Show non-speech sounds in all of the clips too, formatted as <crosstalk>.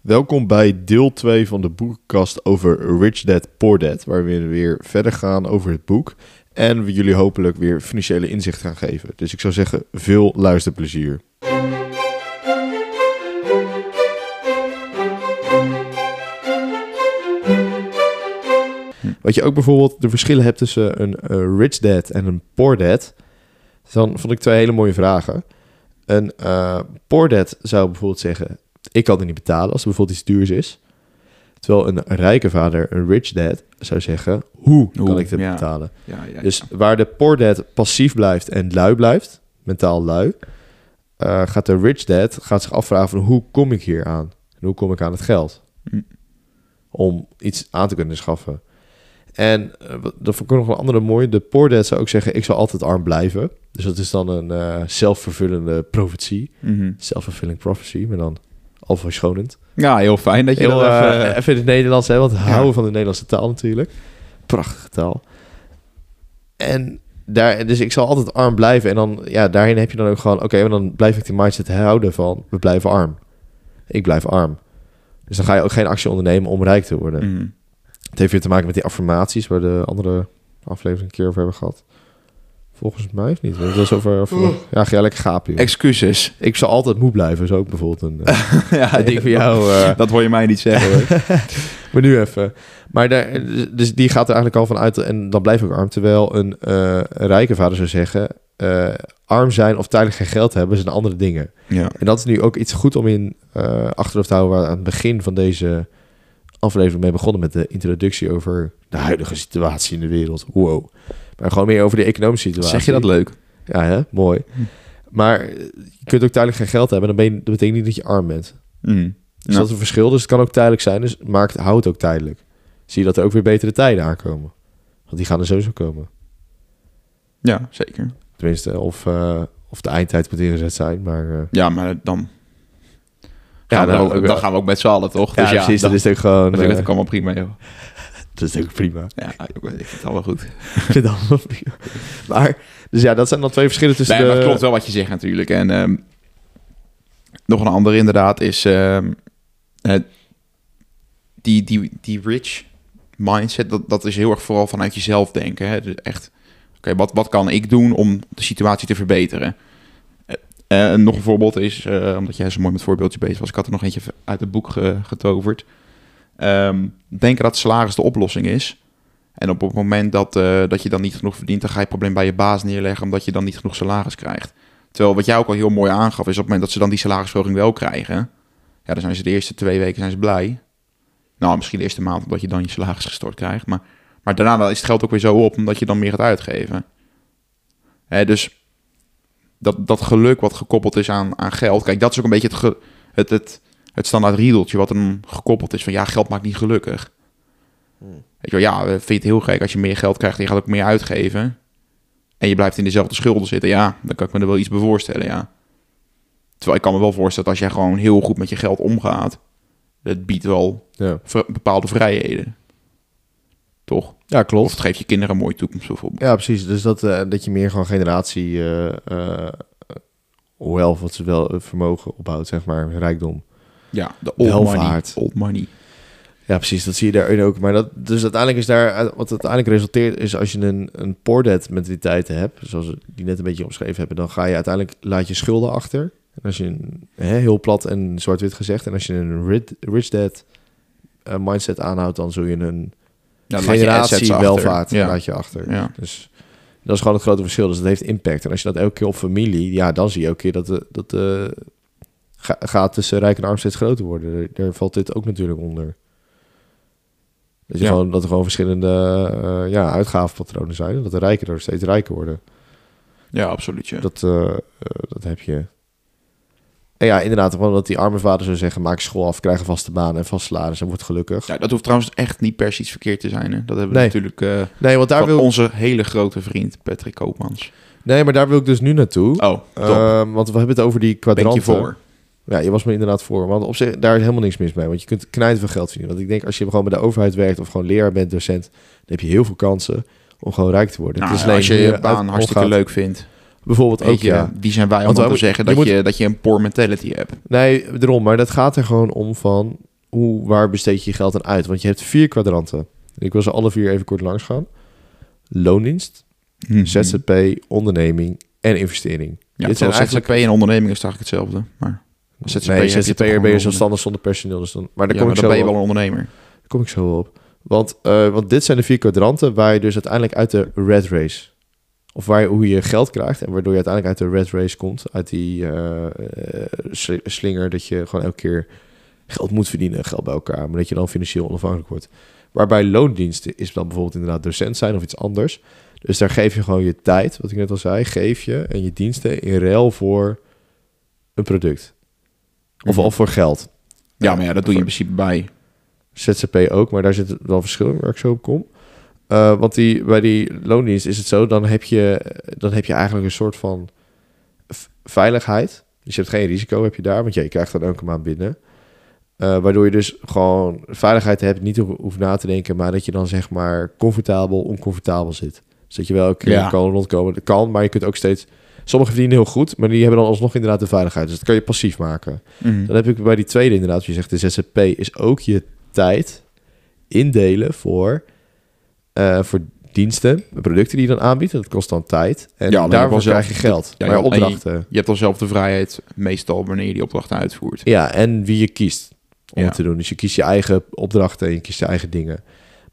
Welkom bij deel 2 van de boekenkast over Rich Dad Poor Dad, waar we weer verder gaan over het boek en we jullie hopelijk weer financiële inzicht gaan geven. Dus ik zou zeggen, veel luisterplezier. Wat je ook bijvoorbeeld de verschillen hebt tussen een eh, rich dad en een poor dad, dan vond ik twee hele mooie vragen. Een eh, poor dad zou bijvoorbeeld zeggen, ik kan het niet betalen als er bijvoorbeeld iets duurs is. Terwijl een rijke vader, een rich dad, zou zeggen, hoe kan ik dit ja. betalen? Ja, ja, Dus waar de poor dad passief blijft en lui blijft, mentaal lui, eh, gaat de rich dad gaat zich afvragen van hoe kom ik hier aan? En hoe kom ik aan het geld? Hm. Om iets aan te kunnen schaffen. En wat- dat vond ik ook nog een andere mooie. De poor dad zou ook zeggen, ik zal altijd arm blijven. Dus dat is dan een eh, zelfvervullende profetie. Mhm. Self-fulfilling prophecy, maar dan al verschonend. ja, heel fijn dat je Heel, dat eh, even... even in het Nederlands, hè, want we houden van de Nederlandse taal natuurlijk. Prachtige taal. En daar, dus ik zal altijd arm blijven. En dan, ja, daarin heb je dan ook gewoon, oké, maar dan blijf ik die mindset houden van, we blijven arm. Ik blijf arm. Dus dan ga je ook geen actie ondernemen om rijk te worden. Mhm. Het heeft weer te maken met die affirmaties, waar de andere aflevering een keer over hebben gehad. Volgens mij of niet? Dat was over, ja, ga lekker gapen. joh. Excuses. Ik zal altijd moe blijven, is ook bijvoorbeeld een, eh, <laughs> ja, een ding voor jou. <laughs> eh. Dat hoor je mij niet zeggen hoor. <laughs> Maar nu even. Maar daar, dus die gaat er eigenlijk al van uit en dan blijf ik arm. Terwijl een, eh, een rijke vader zou zeggen... arm zijn of tijdelijk geen geld hebben zijn andere dingen. ja. En dat is nu ook iets goed om in achterhoofd te houden... waar aan het begin van deze aflevering mee begonnen... met de introductie over de huidige situatie in de wereld. Wow. Maar gewoon meer over de economische situatie. Zeg je dat leuk? Ja, hè? mooi. Maar eh, je kunt ook tijdelijk geen geld hebben... dan ben je, dat betekent niet dat je arm bent. Mhm. Dus Ja. dat is een verschil. Dus het kan ook tijdelijk zijn. Dus markt houdt ook tijdelijk. Zie je dat er ook weer betere tijden aankomen. Want die gaan er sowieso komen. Ja, zeker. Tenminste, of, eh, of de eindtijd moet ingezet zijn. Maar eh, Ja, maar dan... Ja, Gaan we dan ook, ook- dan gaan we ook met z'n allen, toch? ja, dus ja, precies. dan, dat is ook gewoon... dan vind ik het ook allemaal prima, joh. Dat is ook prima. Ja, ik vind het allemaal goed. Ik vind het allemaal prima. Maar, dus ja, dat zijn dan twee verschillen tussen Nee, maar de... het klopt wel wat je zegt natuurlijk. En ehm, nog een andere inderdaad is... ehm, eh, die, die, die rich mindset, dat, dat is heel erg vooral vanuit jezelf denken. Hè? Dus echt, oké, wat, wat kan ik doen om de situatie te verbeteren? En nog een voorbeeld is, omdat jij zo mooi met voorbeeldjes bezig was, ik had er nog eentje uit het boek ge- getoverd. Ehm, denken dat salaris de oplossing is. En op het moment dat, eh, dat je dan niet genoeg verdient, dan ga je het probleem bij je baas neerleggen, omdat je dan niet genoeg salaris krijgt. Terwijl wat jij ook al heel mooi aangaf, is op het moment dat ze dan die salarisverhoging wel krijgen, ja, dan zijn ze de eerste twee weken zijn ze blij. Nou, misschien de eerste maand omdat je dan je salaris gestort krijgt. Maar, maar daarna is het geld ook weer zo op, omdat je dan meer gaat uitgeven. Hè, dus dat, dat geluk wat gekoppeld is aan, aan geld. Kijk, dat is ook een beetje het, het, het, het standaard riedeltje wat dan gekoppeld is van ja, geld maakt niet gelukkig. Weet je wel, ja, vind je het heel gek als je meer geld krijgt en je gaat ook meer uitgeven. En je blijft in dezelfde schulden zitten. Ja, dan kan ik me er wel iets bij voorstellen, ja. Terwijl ik kan me wel voorstellen dat als jij gewoon heel goed met je geld omgaat, dat biedt wel Ja. bepaalde vrijheden. Toch? ja, Of klopt. het geeft je kinderen een mooie toekomst bijvoorbeeld. Ja, precies. Dus dat, eh, dat je meer gewoon generatie... eh, wealth, wat ze wel vermogen opbouwt, zeg maar, rijkdom. Ja, de old Welvaart. money. Old money. Ja, precies. Dat zie je daarin ook. Maar dat, dus uiteindelijk is daar, wat uiteindelijk resulteert, is als je een, een poor dad mentaliteit hebt, zoals we die net een beetje omschreven hebben, dan ga je uiteindelijk, laat je schulden achter. En als je een, hè, heel plat en zwart-wit gezegd, en als je een rich, rich dad eh, mindset aanhoudt, dan zul je een je generatie achter. welvaart Ja. laat je achter. Ja. Dus dat is gewoon het grote verschil. Dus dat heeft impact. En als je dat elke keer op familie, ja, dan zie je elke keer dat de, dat de ga- gaat tussen rijk en arm steeds groter worden. Daar- valt dit ook natuurlijk onder. Dat, je Ja. gewoon, dat er gewoon verschillende eh, ja, uitgavenpatronen zijn. Dat de rijken er steeds rijker worden. Ja, absoluut. Ja. Dat, eh, eh, dat heb je. En ja, inderdaad, gewoon dat die arme vader zou zeggen: maak school af, krijg een vaste baan en vast salaris en word gelukkig. Ja, dat hoeft trouwens echt niet per se iets verkeerd te zijn. Hè? Dat hebben we Nee. natuurlijk Nee, want daar wil, onze hele grote vriend Patrick Koopmans. nee, maar daar wil ik dus nu naartoe. Oh. Ehm, want we hebben het over die kwadranten. voor. Ja, je was me inderdaad voor. Want op zich, daar is helemaal niks mis mee. Want je kunt knijten veel geld verdienen. Want ik denk, als je gewoon bij de overheid werkt of gewoon leraar bent, docent, dan heb je heel veel kansen om gewoon rijk te worden. Nou, het is als je je baan hartstikke leuk vindt. Bijvoorbeeld ook, je, ja. wie zijn wij om te zeggen je dat moet- je, dat je een poor mentality hebt? Nee, daarom. Maar dat gaat er gewoon om van... hoe, waar besteed je je geld aan uit? Want je hebt vier kwadranten. Ik wil ze alle vier even kort langs gaan. Loondienst, Mhm. ZZP, onderneming en investering. Ja, Dit zijn eigenlijk... ZZP en onderneming is eigenlijk hetzelfde. Maar ZZP'er nee, ben je zelfstandig zonder personeel. Dus dan, maar daar ja, kom maar ik dan zo ben je op. wel een ondernemer. Daar kom ik zo op. Want, eh, want dit zijn de vier kwadranten waar je dus uiteindelijk uit de red race... Of waar je, hoe je geld krijgt en waardoor je uiteindelijk uit de red race komt. Uit die eh, eh, sli- slinger dat je gewoon elke keer geld moet verdienen, geld bij elkaar. Maar dat je dan financieel onafhankelijk wordt. Waarbij loondiensten is dan bijvoorbeeld inderdaad docent zijn of iets anders. Dus daar geef je gewoon je tijd, wat ik net al zei, geef je en je diensten in ruil voor een product. Of, Mhm. of voor geld. Ja, maar ja, dat doe je in principe bij. ZZP ook, maar daar zit wel verschil in waar ik zo op kom. Eh, want die, bij die loondienst is het zo, dan heb, je, dan heb je eigenlijk een soort van veiligheid. Dus je hebt geen risico heb je daar, want ja, je krijgt dan elke maand binnen. Eh, waardoor je dus gewoon veiligheid hebt, niet ho- hoeft na te denken, maar dat je dan zeg maar comfortabel, oncomfortabel zit. Dus dat je wel elke keer Ja. kan rondkomen. Dat kan, maar je kunt ook steeds... Sommigen verdienen heel goed, maar die hebben dan alsnog inderdaad de veiligheid. Dus dat kan je passief maken. Mhm. Dan heb ik bij die tweede inderdaad, je zegt, de ZZP is ook je tijd indelen voor, eh, voor diensten, producten die je dan aanbiedt. Dat kost dan tijd. En Ja, daarvoor krijg je geld. Ja, maar ja, opdrachten. Je hebt dan zelf de vrijheid, meestal wanneer je die opdrachten uitvoert. Ja, en wie je kiest om Ja. het te doen. Dus je kiest je eigen opdrachten en je kiest je eigen dingen.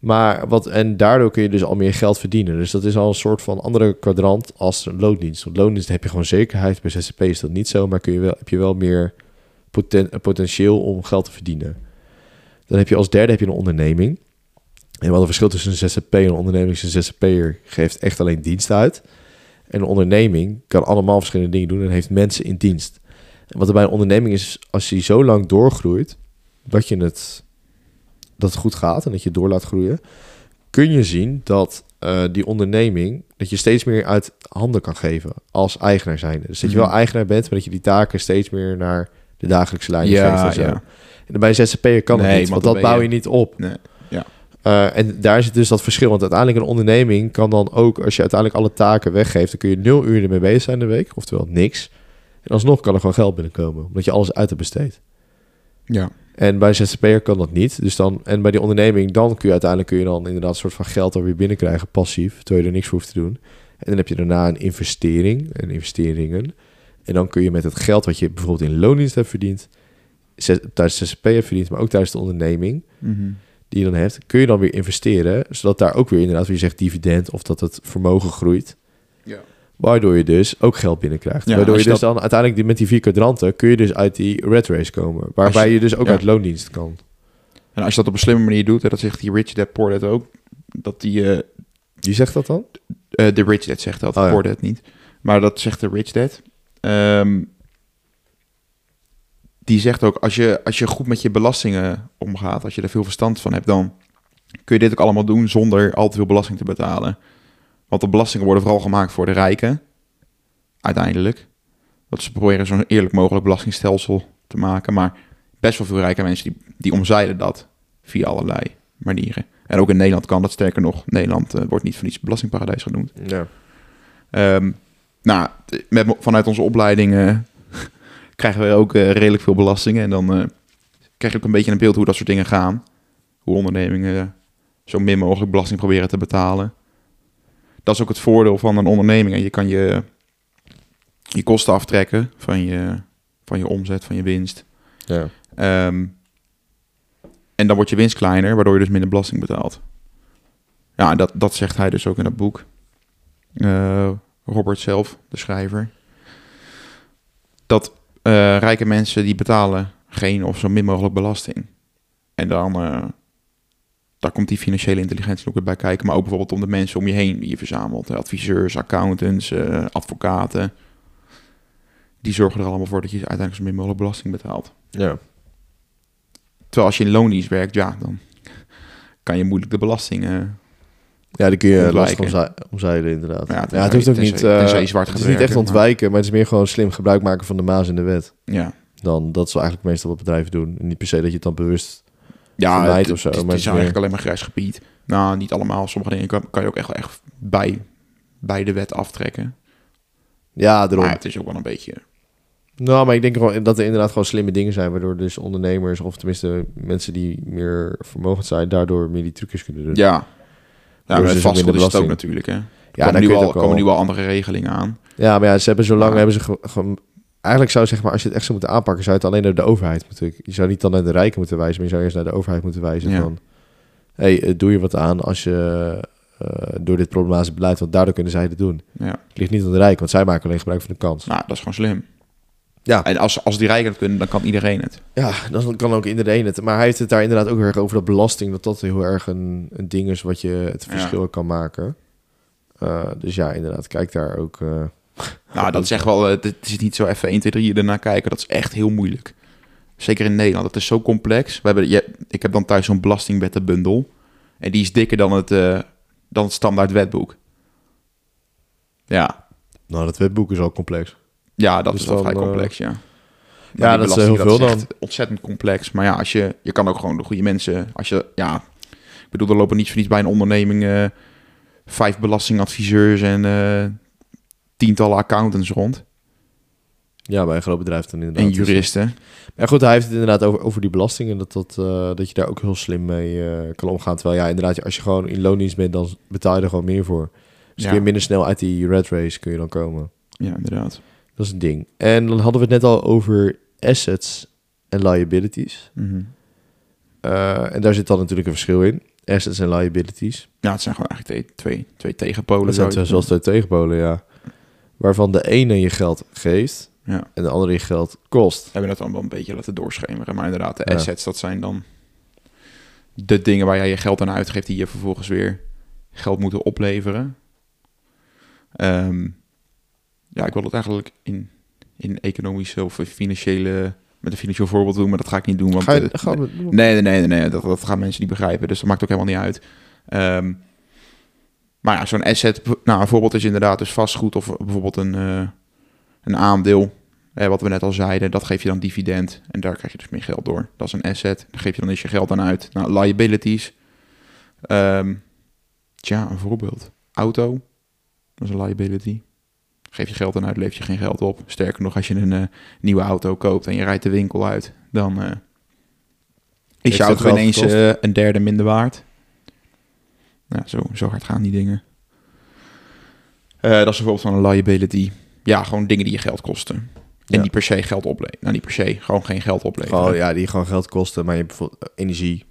Maar wat, en daardoor kun je dus al meer geld verdienen. Dus dat is al een soort van andere kwadrant als een loondienst. Want loondienst heb je gewoon zekerheid. Bij ZZP is dat niet zo, maar kun je wel, heb je wel meer poten, potentieel om geld te verdienen. Dan heb je als derde heb je een onderneming. En wat een verschil tussen een ZZP en een onderneming is... een ZZP'er geeft echt alleen dienst uit. En een onderneming kan allemaal verschillende dingen doen... en heeft mensen in dienst. En wat er bij een onderneming is, als die zo lang doorgroeit... dat, je het, dat het goed gaat en dat je door laat groeien... kun je zien dat eh, die onderneming... dat je steeds meer uit handen kan geven als eigenaar zijn. Dus dat je wel Mhm. eigenaar bent... maar dat je die taken steeds meer naar de dagelijkse lijn Ja, geeft en zo. ja. En bij ZZP'er kan het niet, want dat bouw je je- niet op. Nee. Eh, en daar zit dus dat verschil. Want uiteindelijk een onderneming kan dan ook, als je uiteindelijk alle taken weggeeft, dan kun je nul uur ermee bezig zijn de week, oftewel niks. En alsnog kan er gewoon geld binnenkomen, omdat je alles uit hebt besteed. Ja. En bij een ZZP'er kan dat niet. Dus dan, en bij die onderneming, dan kun je uiteindelijk kun je dan inderdaad een soort van geld alweer binnenkrijgen, passief, terwijl je er niks voor hoeft te doen. En dan heb je daarna een investering en investeringen. En dan kun je met het geld wat je bijvoorbeeld in loondienst hebt verdiend, tijdens de ZZP hebt verdiend, maar ook tijdens de onderneming, Mhm. die je dan hebt, kun je dan weer investeren, zodat daar ook weer inderdaad, wat je zegt, dividend of dat het vermogen groeit. Waardoor je dus ook geld binnenkrijgt. Ja, Waardoor je dus dan uiteindelijk die- met die vier kwadranten kun je dus uit die red race komen. Waarbij je, je- dus ook ja. uit loondienst kan. En als je dat op een slimme manier doet, hè, dat zegt die Rich Dad Poor Dad ook, dat die, eh, Wie zegt dat dan? eh, de Rich Dad zegt dat, Oh, ja. Poor Dad niet, maar dat zegt de Rich Dad. Ehm, die zegt ook, als je, als je goed met je belastingen omgaat, als je er veel verstand van hebt, dan kun je dit ook allemaal doen zonder al te veel belasting te betalen. Want de belastingen worden vooral gemaakt voor de rijken, uiteindelijk. Dat ze proberen zo'n eerlijk mogelijk belastingstelsel te maken, maar best wel veel rijke mensen die, die omzeilen dat via allerlei manieren. En ook in Nederland kan dat, sterker nog, Nederland eh, wordt niet voor niets belastingparadijs genoemd. Ja. Ehm, nou, met, vanuit onze opleiding eh, <laughs> krijgen we ook eh, redelijk veel belastingen. En dan eh, krijg je ook een beetje een beeld hoe dat soort dingen gaan. Hoe ondernemingen zo min mogelijk belasting proberen te betalen. Dat is ook het voordeel van een onderneming. En je kan je, je kosten aftrekken van je, van je omzet, van je winst. ja. Ehm, en dan wordt je winst kleiner, waardoor je dus minder belasting betaalt. Ja, en dat, dat zegt hij dus ook in dat boek. Eh, Robert zelf, de schrijver. Dat eh, rijke mensen die betalen geen of zo min mogelijk belasting. En dan eh, daar komt die financiële intelligentie ook weer bij kijken. Maar ook bijvoorbeeld om de mensen om je heen die je verzamelt. Adviseurs, accountants, eh, advocaten. Die zorgen er allemaal voor dat je uiteindelijk zo min mogelijk belasting betaalt. ja. Terwijl als je in loondienst werkt, ja, dan kan je moeilijk de belasting... eh, Ja, die kun je Ontwijken. lastig omzei- omzeilen inderdaad. Ja, het hoeft ook tenzij- niet... je zwart het gaat is niet echt werken, maar- ontwijken, maar het is meer gewoon slim gebruik maken van de maas in de wet. ja, Dan, dat is eigenlijk meestal wat bedrijven doen. En niet per se dat je het dan bewust... ja het, of zo, het, maar is het is eigenlijk alleen maar grijs gebied. Nou, niet allemaal. Sommige dingen kan, kan je ook echt, echt bij, bij de wet aftrekken. Ja, daarom. Maar het is ook wel een beetje... Nou, maar ik denk gewoon dat er inderdaad gewoon slimme dingen zijn... waardoor dus ondernemers, of tenminste mensen die meer vermogend zijn... daardoor meer die trucjes kunnen doen. Ja. Ja, Dus met is ook vastgoed is het ook natuurlijk, hè. Er Ja, komen, daar nu al, komen al- nu al andere regelingen aan. Ja, maar ja, ze hebben zo lang Ja. hebben ze ge- gewoon... Eigenlijk zou zeg maar, als je het echt zou moeten aanpakken, zou je het alleen naar de overheid moeten. Je zou niet dan naar de rijken moeten wijzen, maar je zou eerst naar de overheid moeten wijzen Ja. van, hey, eh, doe je wat aan als je eh, door dit problematische beleid, want daardoor kunnen zij het doen. Ja. Het ligt niet aan de rijken, want zij maken alleen gebruik van de kans. Nou, dat is gewoon slim. Ja. En als, als die rijken het kunnen, dan kan iedereen het. Ja, dan kan ook iedereen het. Maar hij heeft het daar inderdaad ook heel erg over dat belasting, dat dat heel erg een, een ding is wat je het Ja. verschil kan maken. Eh, dus ja, inderdaad, kijk daar ook. Nou, dat is echt wel... eh, Het is niet zo even 1, 2, 3 ernaar kijken. Dat is echt heel moeilijk. Zeker in Nederland. Dat is zo complex. We hebben, je, ik heb dan thuis zo'n belastingwettenbundel. En die is dikker dan het, eh, dan het standaard wetboek. Ja, nou, dat wetboek is al complex. ja dat Dus is wel dan, vrij eh, complex, ja. ja, dat is heel veel echt ontzettend complex. Maar ja, als je, je kan ook gewoon de goede mensen... Als je, ja, ik bedoel, er lopen niet voor niets bij een onderneming... vijf belastingadviseurs en tientallen accountants rond. Ja, bij een groot bedrijf dan inderdaad. En Dus, juristen. Ja, goed, hij heeft het inderdaad over, over die belastingen. Dat, dat, eh, dat je daar ook heel slim mee eh, kan omgaan. Terwijl ja, inderdaad, als je gewoon in loondienst bent, dan betaal je er gewoon meer voor. Dus Ja. kun je minder snel uit die red race kun je dan komen. Ja, inderdaad. Dat is een ding. En dan hadden we het net al over assets en liabilities. Mhm. Eh, en daar zit dan natuurlijk een verschil in. Assets en liabilities. Ja, het zijn gewoon eigenlijk twee, twee, twee tegenpolen. Dat zijn zoals twee tegenpolen, ja. Waarvan de ene je geld geeft Ja. en de andere je geld kost. We hebben dat dan wel een beetje laten doorschemeren. Maar inderdaad, de Ja. assets, dat zijn dan de dingen waar jij je geld aan uitgeeft... die je vervolgens weer geld moeten opleveren. Ehm, ja, ik wil het eigenlijk in, in economische of financiële... met een financieel voorbeeld doen, maar dat ga ik niet doen. Want, Ga je, Nee, nee, nee, nee, nee. Dat, dat gaan mensen niet begrijpen. Dus dat maakt ook helemaal niet uit. Ehm, maar ja, zo'n asset, nou, een voorbeeld is inderdaad dus vastgoed of bijvoorbeeld een, eh, een aandeel. Eh, wat we net al zeiden, dat geef je dan dividend en daar krijg je dus meer geld door. Dat is een asset, daar geef je dan eens je geld aan uit. Nou, liabilities. Ehm tja, een voorbeeld. Auto, dat is een liability. Geef je geld aan uit, leef je geen geld op. Sterker nog, als je een eh, nieuwe auto koopt en je rijdt de winkel uit, dan eh, is Heeft je auto ineens een derde minder waard. Nou, zo, zo hard gaan die dingen. Eh, dat is bijvoorbeeld van een liability. Ja, gewoon dingen die je geld kosten. En Ja. niet per se geld opleveren. Nou, niet per se, gewoon geen geld opleveren. Gewoon, ja, die gewoon geld kosten. Maar je hebt bijvoorbeeld eh, energie.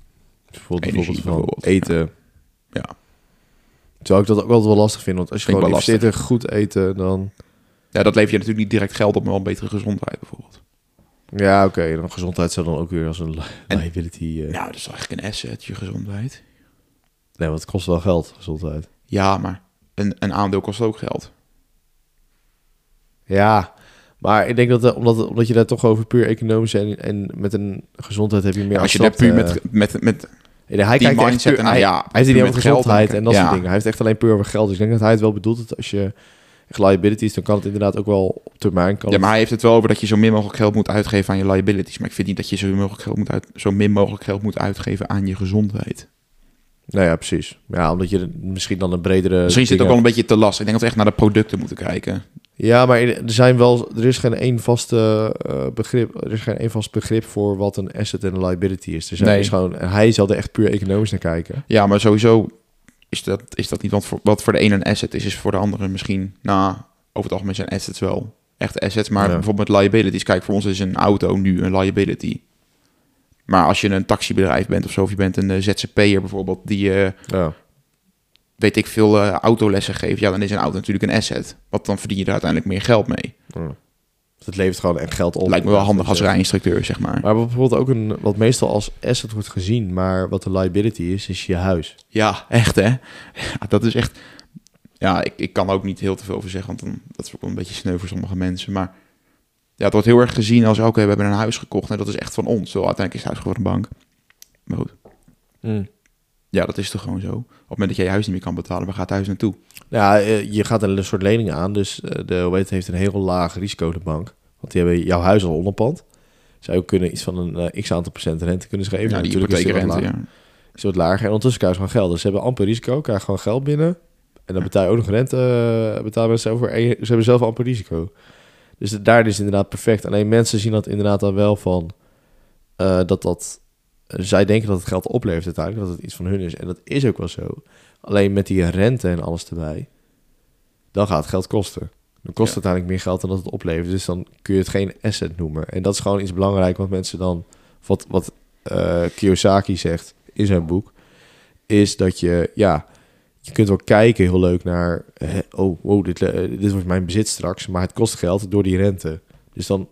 Bijvoorbeeld, Energie bijvoorbeeld van eten. Ja. Terwijl ik dat ook altijd wel lastig vind. Want als je Vind gewoon investeert in goed eten, dan... Ja, dat levert je natuurlijk niet direct geld op, maar wel een betere gezondheid bijvoorbeeld. Ja, oké. dan gezondheid zou dan ook weer als een li- En- liability... eh, Nou, dat is eigenlijk een asset, je gezondheid. Nee, want het kost wel geld, gezondheid. Ja, maar een, een aandeel kost ook geld. Ja, maar ik denk dat eh, omdat, omdat je daar toch over puur economisch en, en met een gezondheid heb je meer Ja, als je daar abstract, puur eh, met, met, met hij kijkt echt mindset puur- en nou hij, ja, hij heeft niet over gezondheid en dat ja. soort dingen. Hij heeft echt alleen puur over geld. Dus ik denk dat hij het wel bedoelt dat als je echt liabilities, dan kan het inderdaad ook wel op termijn. Kan Ja, maar hij heeft het wel over dat je zo min mogelijk geld moet uitgeven aan je liabilities. Maar ik vind niet dat je zo, min mogelijk geld moet uit, zo min mogelijk geld moet uitgeven aan je gezondheid. Nou ja, precies. Ja, omdat je misschien dan een bredere... Misschien zit het ook wel een beetje te last. Ik denk dat we echt naar de producten moeten kijken. Ja, maar er zijn wel, er is geen één vaste eh, begrip, er is geen één vast begrip voor wat een asset en een liability is. Dus hij Nee. is gewoon, hij zal er echt puur economisch naar kijken. Ja, maar sowieso is dat, is dat niet. Want voor, wat voor de ene een asset is, is voor de andere misschien. Nou, over het algemeen zijn assets wel echt assets. Maar Ja. bijvoorbeeld met liabilities. Kijk, voor ons is een auto nu een liability. Maar als je een taxibedrijf bent of zo, of je bent een eh, ZZP'er bijvoorbeeld, die eh, Ja. weet ik veel eh, autolessen geeft, ja, dan is een auto natuurlijk een asset. Want dan verdien je er uiteindelijk meer geld mee. Ja. Dus het levert gewoon echt geld op. Lijkt me wel handig als Dus, eh, rijinstructeur, zeg maar. Maar bijvoorbeeld ook een, wat meestal als asset wordt gezien, maar wat de liability is, is je huis. Ja, echt hè. <laughs> Dat is echt. Ja, ik, ik kan ook niet heel te veel over zeggen, want dan, dat is ook een beetje sneu voor sommige mensen. Maar ja, het wordt heel erg gezien als: oké, we hebben een huis gekocht en dat is echt van ons. Zo uiteindelijk is het huis gewoon een bank. Maar goed, ja, dat is toch gewoon zo. Op het moment dat jij je huis niet meer kan betalen, waar gaat het huis naartoe? Ja, eh, je gaat een soort lening aan, dus eh, de hoe heet heeft een heel laag risico de bank. Want die hebben jouw huis al onderpand. Zou ook kunnen iets van een eh, x aantal procent rente kunnen schrijven. Ja, die Natuurlijk is hypotheekrente, laag. ja. is wat lager. En ondertussen krijgen ze gewoon geld. Dus ze hebben amper risico, krijgen gewoon geld binnen. En dan betaal je ook nog rente, betalen mensen over. En ze hebben zelf amper risico. Dus het- daar is inderdaad perfect. Alleen mensen zien dat inderdaad dan wel van... eh, dat dat... zij denken dat het geld oplevert uiteindelijk. Dat het iets van hun is. En dat is ook wel zo. Alleen met die rente en alles erbij... dan gaat het geld kosten. Dan kost het Ja. uiteindelijk meer geld dan dat het oplevert. Dus dan kun je het geen asset noemen. En dat is gewoon iets belangrijk wat mensen dan... Wat, wat eh, Kiyosaki zegt in zijn boek... is dat je... ja je kunt wel kijken heel leuk naar... hè, oh, wow, dit, eh, dit wordt mijn bezit straks. Maar het kost geld door die rente. Dus dan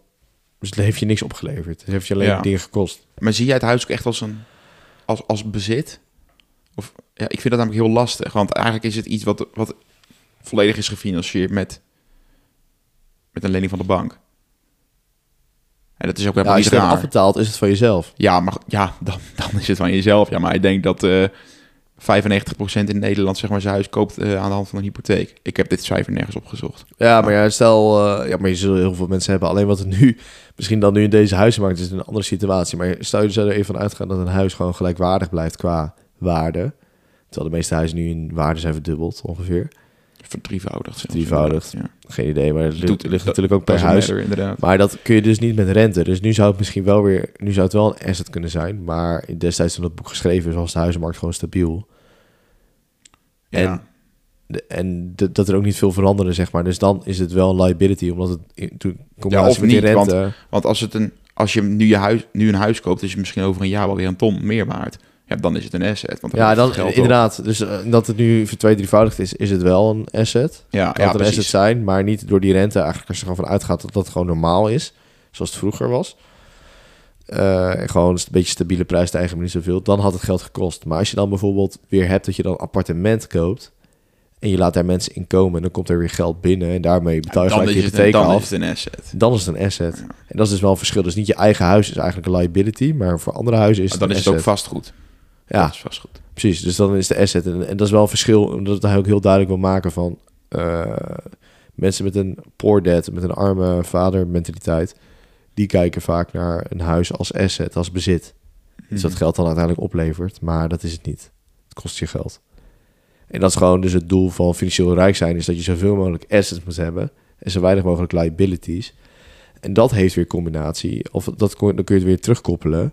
dus het heeft je niks opgeleverd. Het heeft je alleen Ja. dingen gekost. Maar zie jij het huis ook echt als een als, als bezit? Of ja, ik vind dat namelijk heel lastig, want eigenlijk is het iets wat, wat volledig is gefinancierd met, met een lening van de bank. En dat is ook helemaal als je het afbetaalt, is het van jezelf. Ja, maar ja, dan, <laughs> dan is het van jezelf. Ja, maar ik denk dat eh 95% in Nederland zeg maar zijn huis koopt eh, aan de hand van een hypotheek. Ik heb dit cijfer nergens opgezocht. Ja, maar ja, stel... eh, ja, maar je zult heel veel mensen hebben. Alleen wat er nu... Misschien dan nu in deze huizenmarkt is een andere situatie. Maar stel je zou er even van uitgaan dat een huis gewoon gelijkwaardig blijft qua waarde. Terwijl de meeste huizen nu in waarde zijn verdubbeld ongeveer. Verdrievoudigd. Verdrievoudigd. inderdaad, Geen idee, maar het ligt, natuurlijk ook Ja. per huis. matter, inderdaad. Maar dat kun je dus niet met rente. Dus nu zou het misschien wel weer... Nu zou het wel een asset kunnen zijn. Maar destijds toen dat boek geschreven is, was de huizenmarkt gewoon stabiel. Ja. En, de- en de- dat er ook niet veel veranderde, zeg maar. Dus dan is het wel een liability, omdat het in toen combinatie of niet, rente... Want als, het een, als je nu, je huis, nu een huis koopt, is het misschien over een jaar wel weer een ton meer waard. Ja, dan is het een asset. Want ja, dan op. inderdaad. Dus eh, dat het nu vertweedrievoudigd is, is het wel een asset. Ja, Kan ja het een asset zijn, maar niet door die rente. Eigenlijk als je er gewoon van uitgaat dat dat gewoon normaal is, zoals het vroeger was. Eh, en gewoon een beetje stabiele prijsstijging, maar niet zoveel. Dan had het geld gekost. Maar als je dan bijvoorbeeld weer hebt dat je dan een appartement koopt... en je laat daar mensen in komen... en dan komt er weer geld binnen... en daarmee betaal je dan gelijk je hypotheek dan af. is het een asset. Dan is het een asset. En dat is dus wel een verschil. Dus niet je eigen huis is eigenlijk een liability... maar voor andere huizen is het dan is het ook vastgoed. Ja, Dat is vastgoed. Precies, dus dan is de asset. En, en dat is wel een verschil, omdat hij ook heel duidelijk wil maken van eh, mensen met een poor dad, met een arme vader mentaliteit, die kijken vaak naar een huis als asset, als bezit. Dus dat Mhm. geld dan uiteindelijk oplevert, maar dat is het niet. Het kost je geld. En dat is gewoon dus het doel van financieel rijk zijn, is dat je zoveel mogelijk assets moet hebben en zo weinig mogelijk liabilities. En dat heeft weer combinatie, of dat, dan kun je het weer terugkoppelen.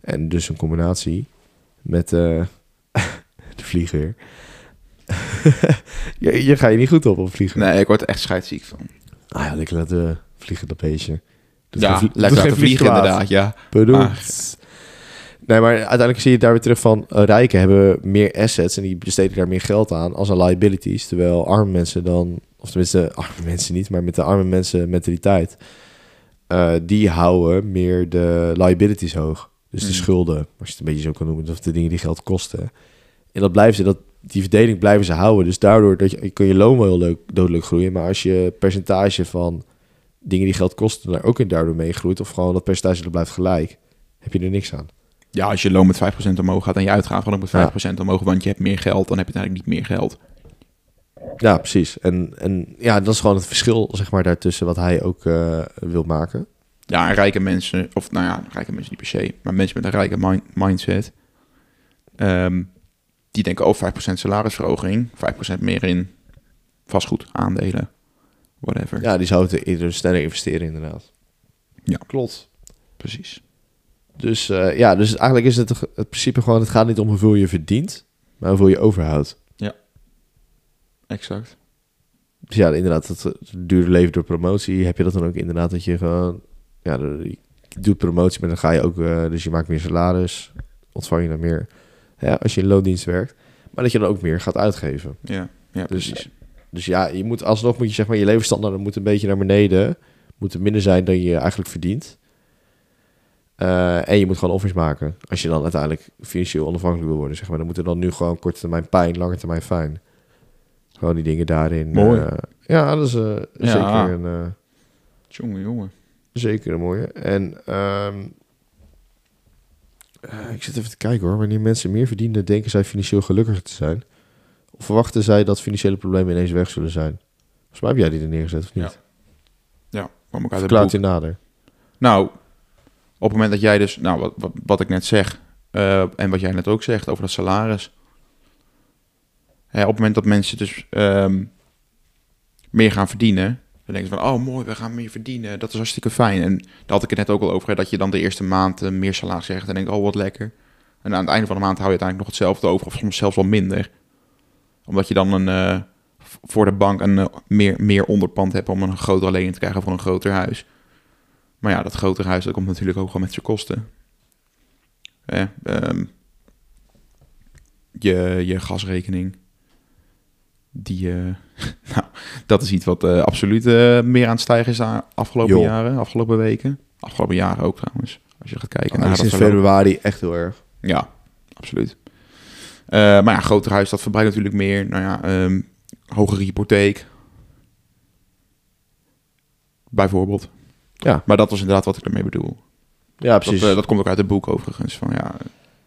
En dus een combinatie met eh, <laughs> de vlieger. <laughs> je, je ga je niet goed op op vliegen. Nee, ik word er echt scheidsziek van. Ah ja, lekker laten vliegen dat beestje. Doet ja, lekker laten vlieg vliegen inderdaad, ja. Bedoeld. Nee, maar uiteindelijk zie je daar weer terug van... eh, rijken hebben meer assets en die besteden daar meer geld aan als aan liabilities. Terwijl arme mensen dan... Of tenminste, arme <laughs> mensen niet, maar met de arme mensen mentaliteit... eh, die houden meer de liabilities hoog. Dus de Mm. schulden, als je het een beetje zo kan noemen. Of de dingen die geld kosten. En dat blijven ze, dat, die verdeling blijven ze houden. Dus daardoor dat je, kun je loon wel heel leuk, doodelijk groeien. Maar als je percentage van dingen die geld kosten... daar ook in daardoor mee groeit... of gewoon dat percentage dat blijft gelijk... heb je er niks aan. Ja, als je loon met 5% omhoog gaat en je uitgaven dan ook met 5% omhoog, want je hebt meer geld, dan heb je eigenlijk niet meer geld. Ja, precies. En, en ja, dat is gewoon het verschil, zeg maar, daartussen wat hij ook eh, wil maken. Ja, en rijke mensen, of nou ja, rijke mensen niet per se, maar mensen met een rijke mind- mindset, ehm, die denken, oh, 5% salarisverhoging, 5% meer in vastgoed, aandelen, whatever. Ja, die zouden eerder sneller investeren, inderdaad. Ja. klopt. Precies. Dus eh, ja, dus eigenlijk is het het principe gewoon, het gaat niet om hoeveel je verdient, maar hoeveel je overhoudt. Exact. Dus ja, inderdaad, het, het dure leven door promotie, heb je dat dan ook inderdaad dat je gewoon, ja, je doet promotie, maar dan ga je ook, eh, dus je maakt meer salaris, ontvang je dan meer, ja, als je in loondienst werkt, maar dat je dan ook meer gaat uitgeven. Ja, ja Dus, precies. Dus ja, je moet alsnog moet je zeg maar je levensstandaard moet een beetje naar beneden, moet minder zijn dan je eigenlijk verdient. Eh, en je moet gewoon offers maken. Als je dan uiteindelijk financieel onafhankelijk wil worden, zeg maar, dan moet er dan nu gewoon korte termijn pijn, lange termijn fijn. Gewoon die dingen daarin. Mooi. eh, ja, dat is Ja. zeker een eh, Jongen, jongen. zeker een mooie. En ehm, eh, ik zit even te kijken hoor. Wanneer mensen meer verdienen, denken zij financieel gelukkiger te zijn. Of verwachten zij dat financiële problemen ineens weg zullen zijn? Volgens mij heb jij die er neergezet, of niet? Ja. Ja, kwam ook uit het Verklaart je nader. Nou, op het moment dat jij dus, nou, wat, wat, wat ik net zeg, eh, en wat jij net ook zegt over dat salaris. Hè, op het moment dat mensen dus ehm, meer gaan verdienen, Dan denk je van, oh mooi, we gaan meer verdienen. Dat is hartstikke fijn. En daar had ik het net ook al over, hè, dat je dan de eerste maand eh, meer salaris zegt. En denk oh wat lekker. En aan het einde van de maand hou je uiteindelijk nog hetzelfde over. Of soms zelfs wel minder. Omdat je dan een, eh, voor de bank een eh, meer, meer onderpand hebt om een grotere lening te krijgen voor een groter huis. Maar ja, dat grotere huis dat komt natuurlijk ook gewoon met zijn kosten. Eh, ehm, je, je gasrekening. Die, eh, <laughs> nou, dat is iets wat absoluut meer aan het stijgen is de afgelopen jaren, afgelopen weken. Afgelopen jaren ook trouwens, als je gaat kijken. naar Nou, dat sinds februari echt heel erg. Ja, absoluut. Eh, maar ja, groter huis, dat verbreidt natuurlijk meer. Nou ja, ehm, hogere hypotheek. Bijvoorbeeld. Ja. Maar dat was inderdaad wat ik ermee bedoel. Ja, Dat, precies. eh, dat komt ook uit het boek overigens. Van ja,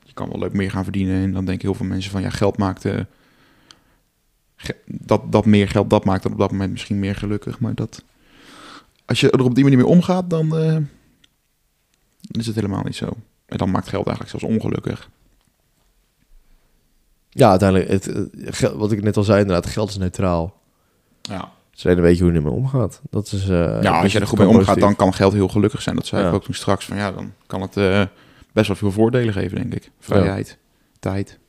je kan wel leuk meer gaan verdienen. En dan denken heel veel mensen van ja, geld maakt... eh, dat, dat meer geld, dat maakt dan op dat moment misschien meer gelukkig. Maar dat... Als je er op die manier mee omgaat, dan... dan is het helemaal niet zo. En dan maakt geld eigenlijk zelfs ongelukkig. Ja, uiteindelijk, het, het geld- wat ik net al zei, inderdaad, geld is neutraal. Ja. Dus alleen weet je hoe je ermee omgaat. Dat is, eh, Ja, als je er het goed mee omgaat, dan kan geld heel gelukkig zijn. Dat zei Ja. ik ook toen straks. Van ja, dan kan het eh, best wel veel voordelen geven, denk ik. Vrijheid, tijd.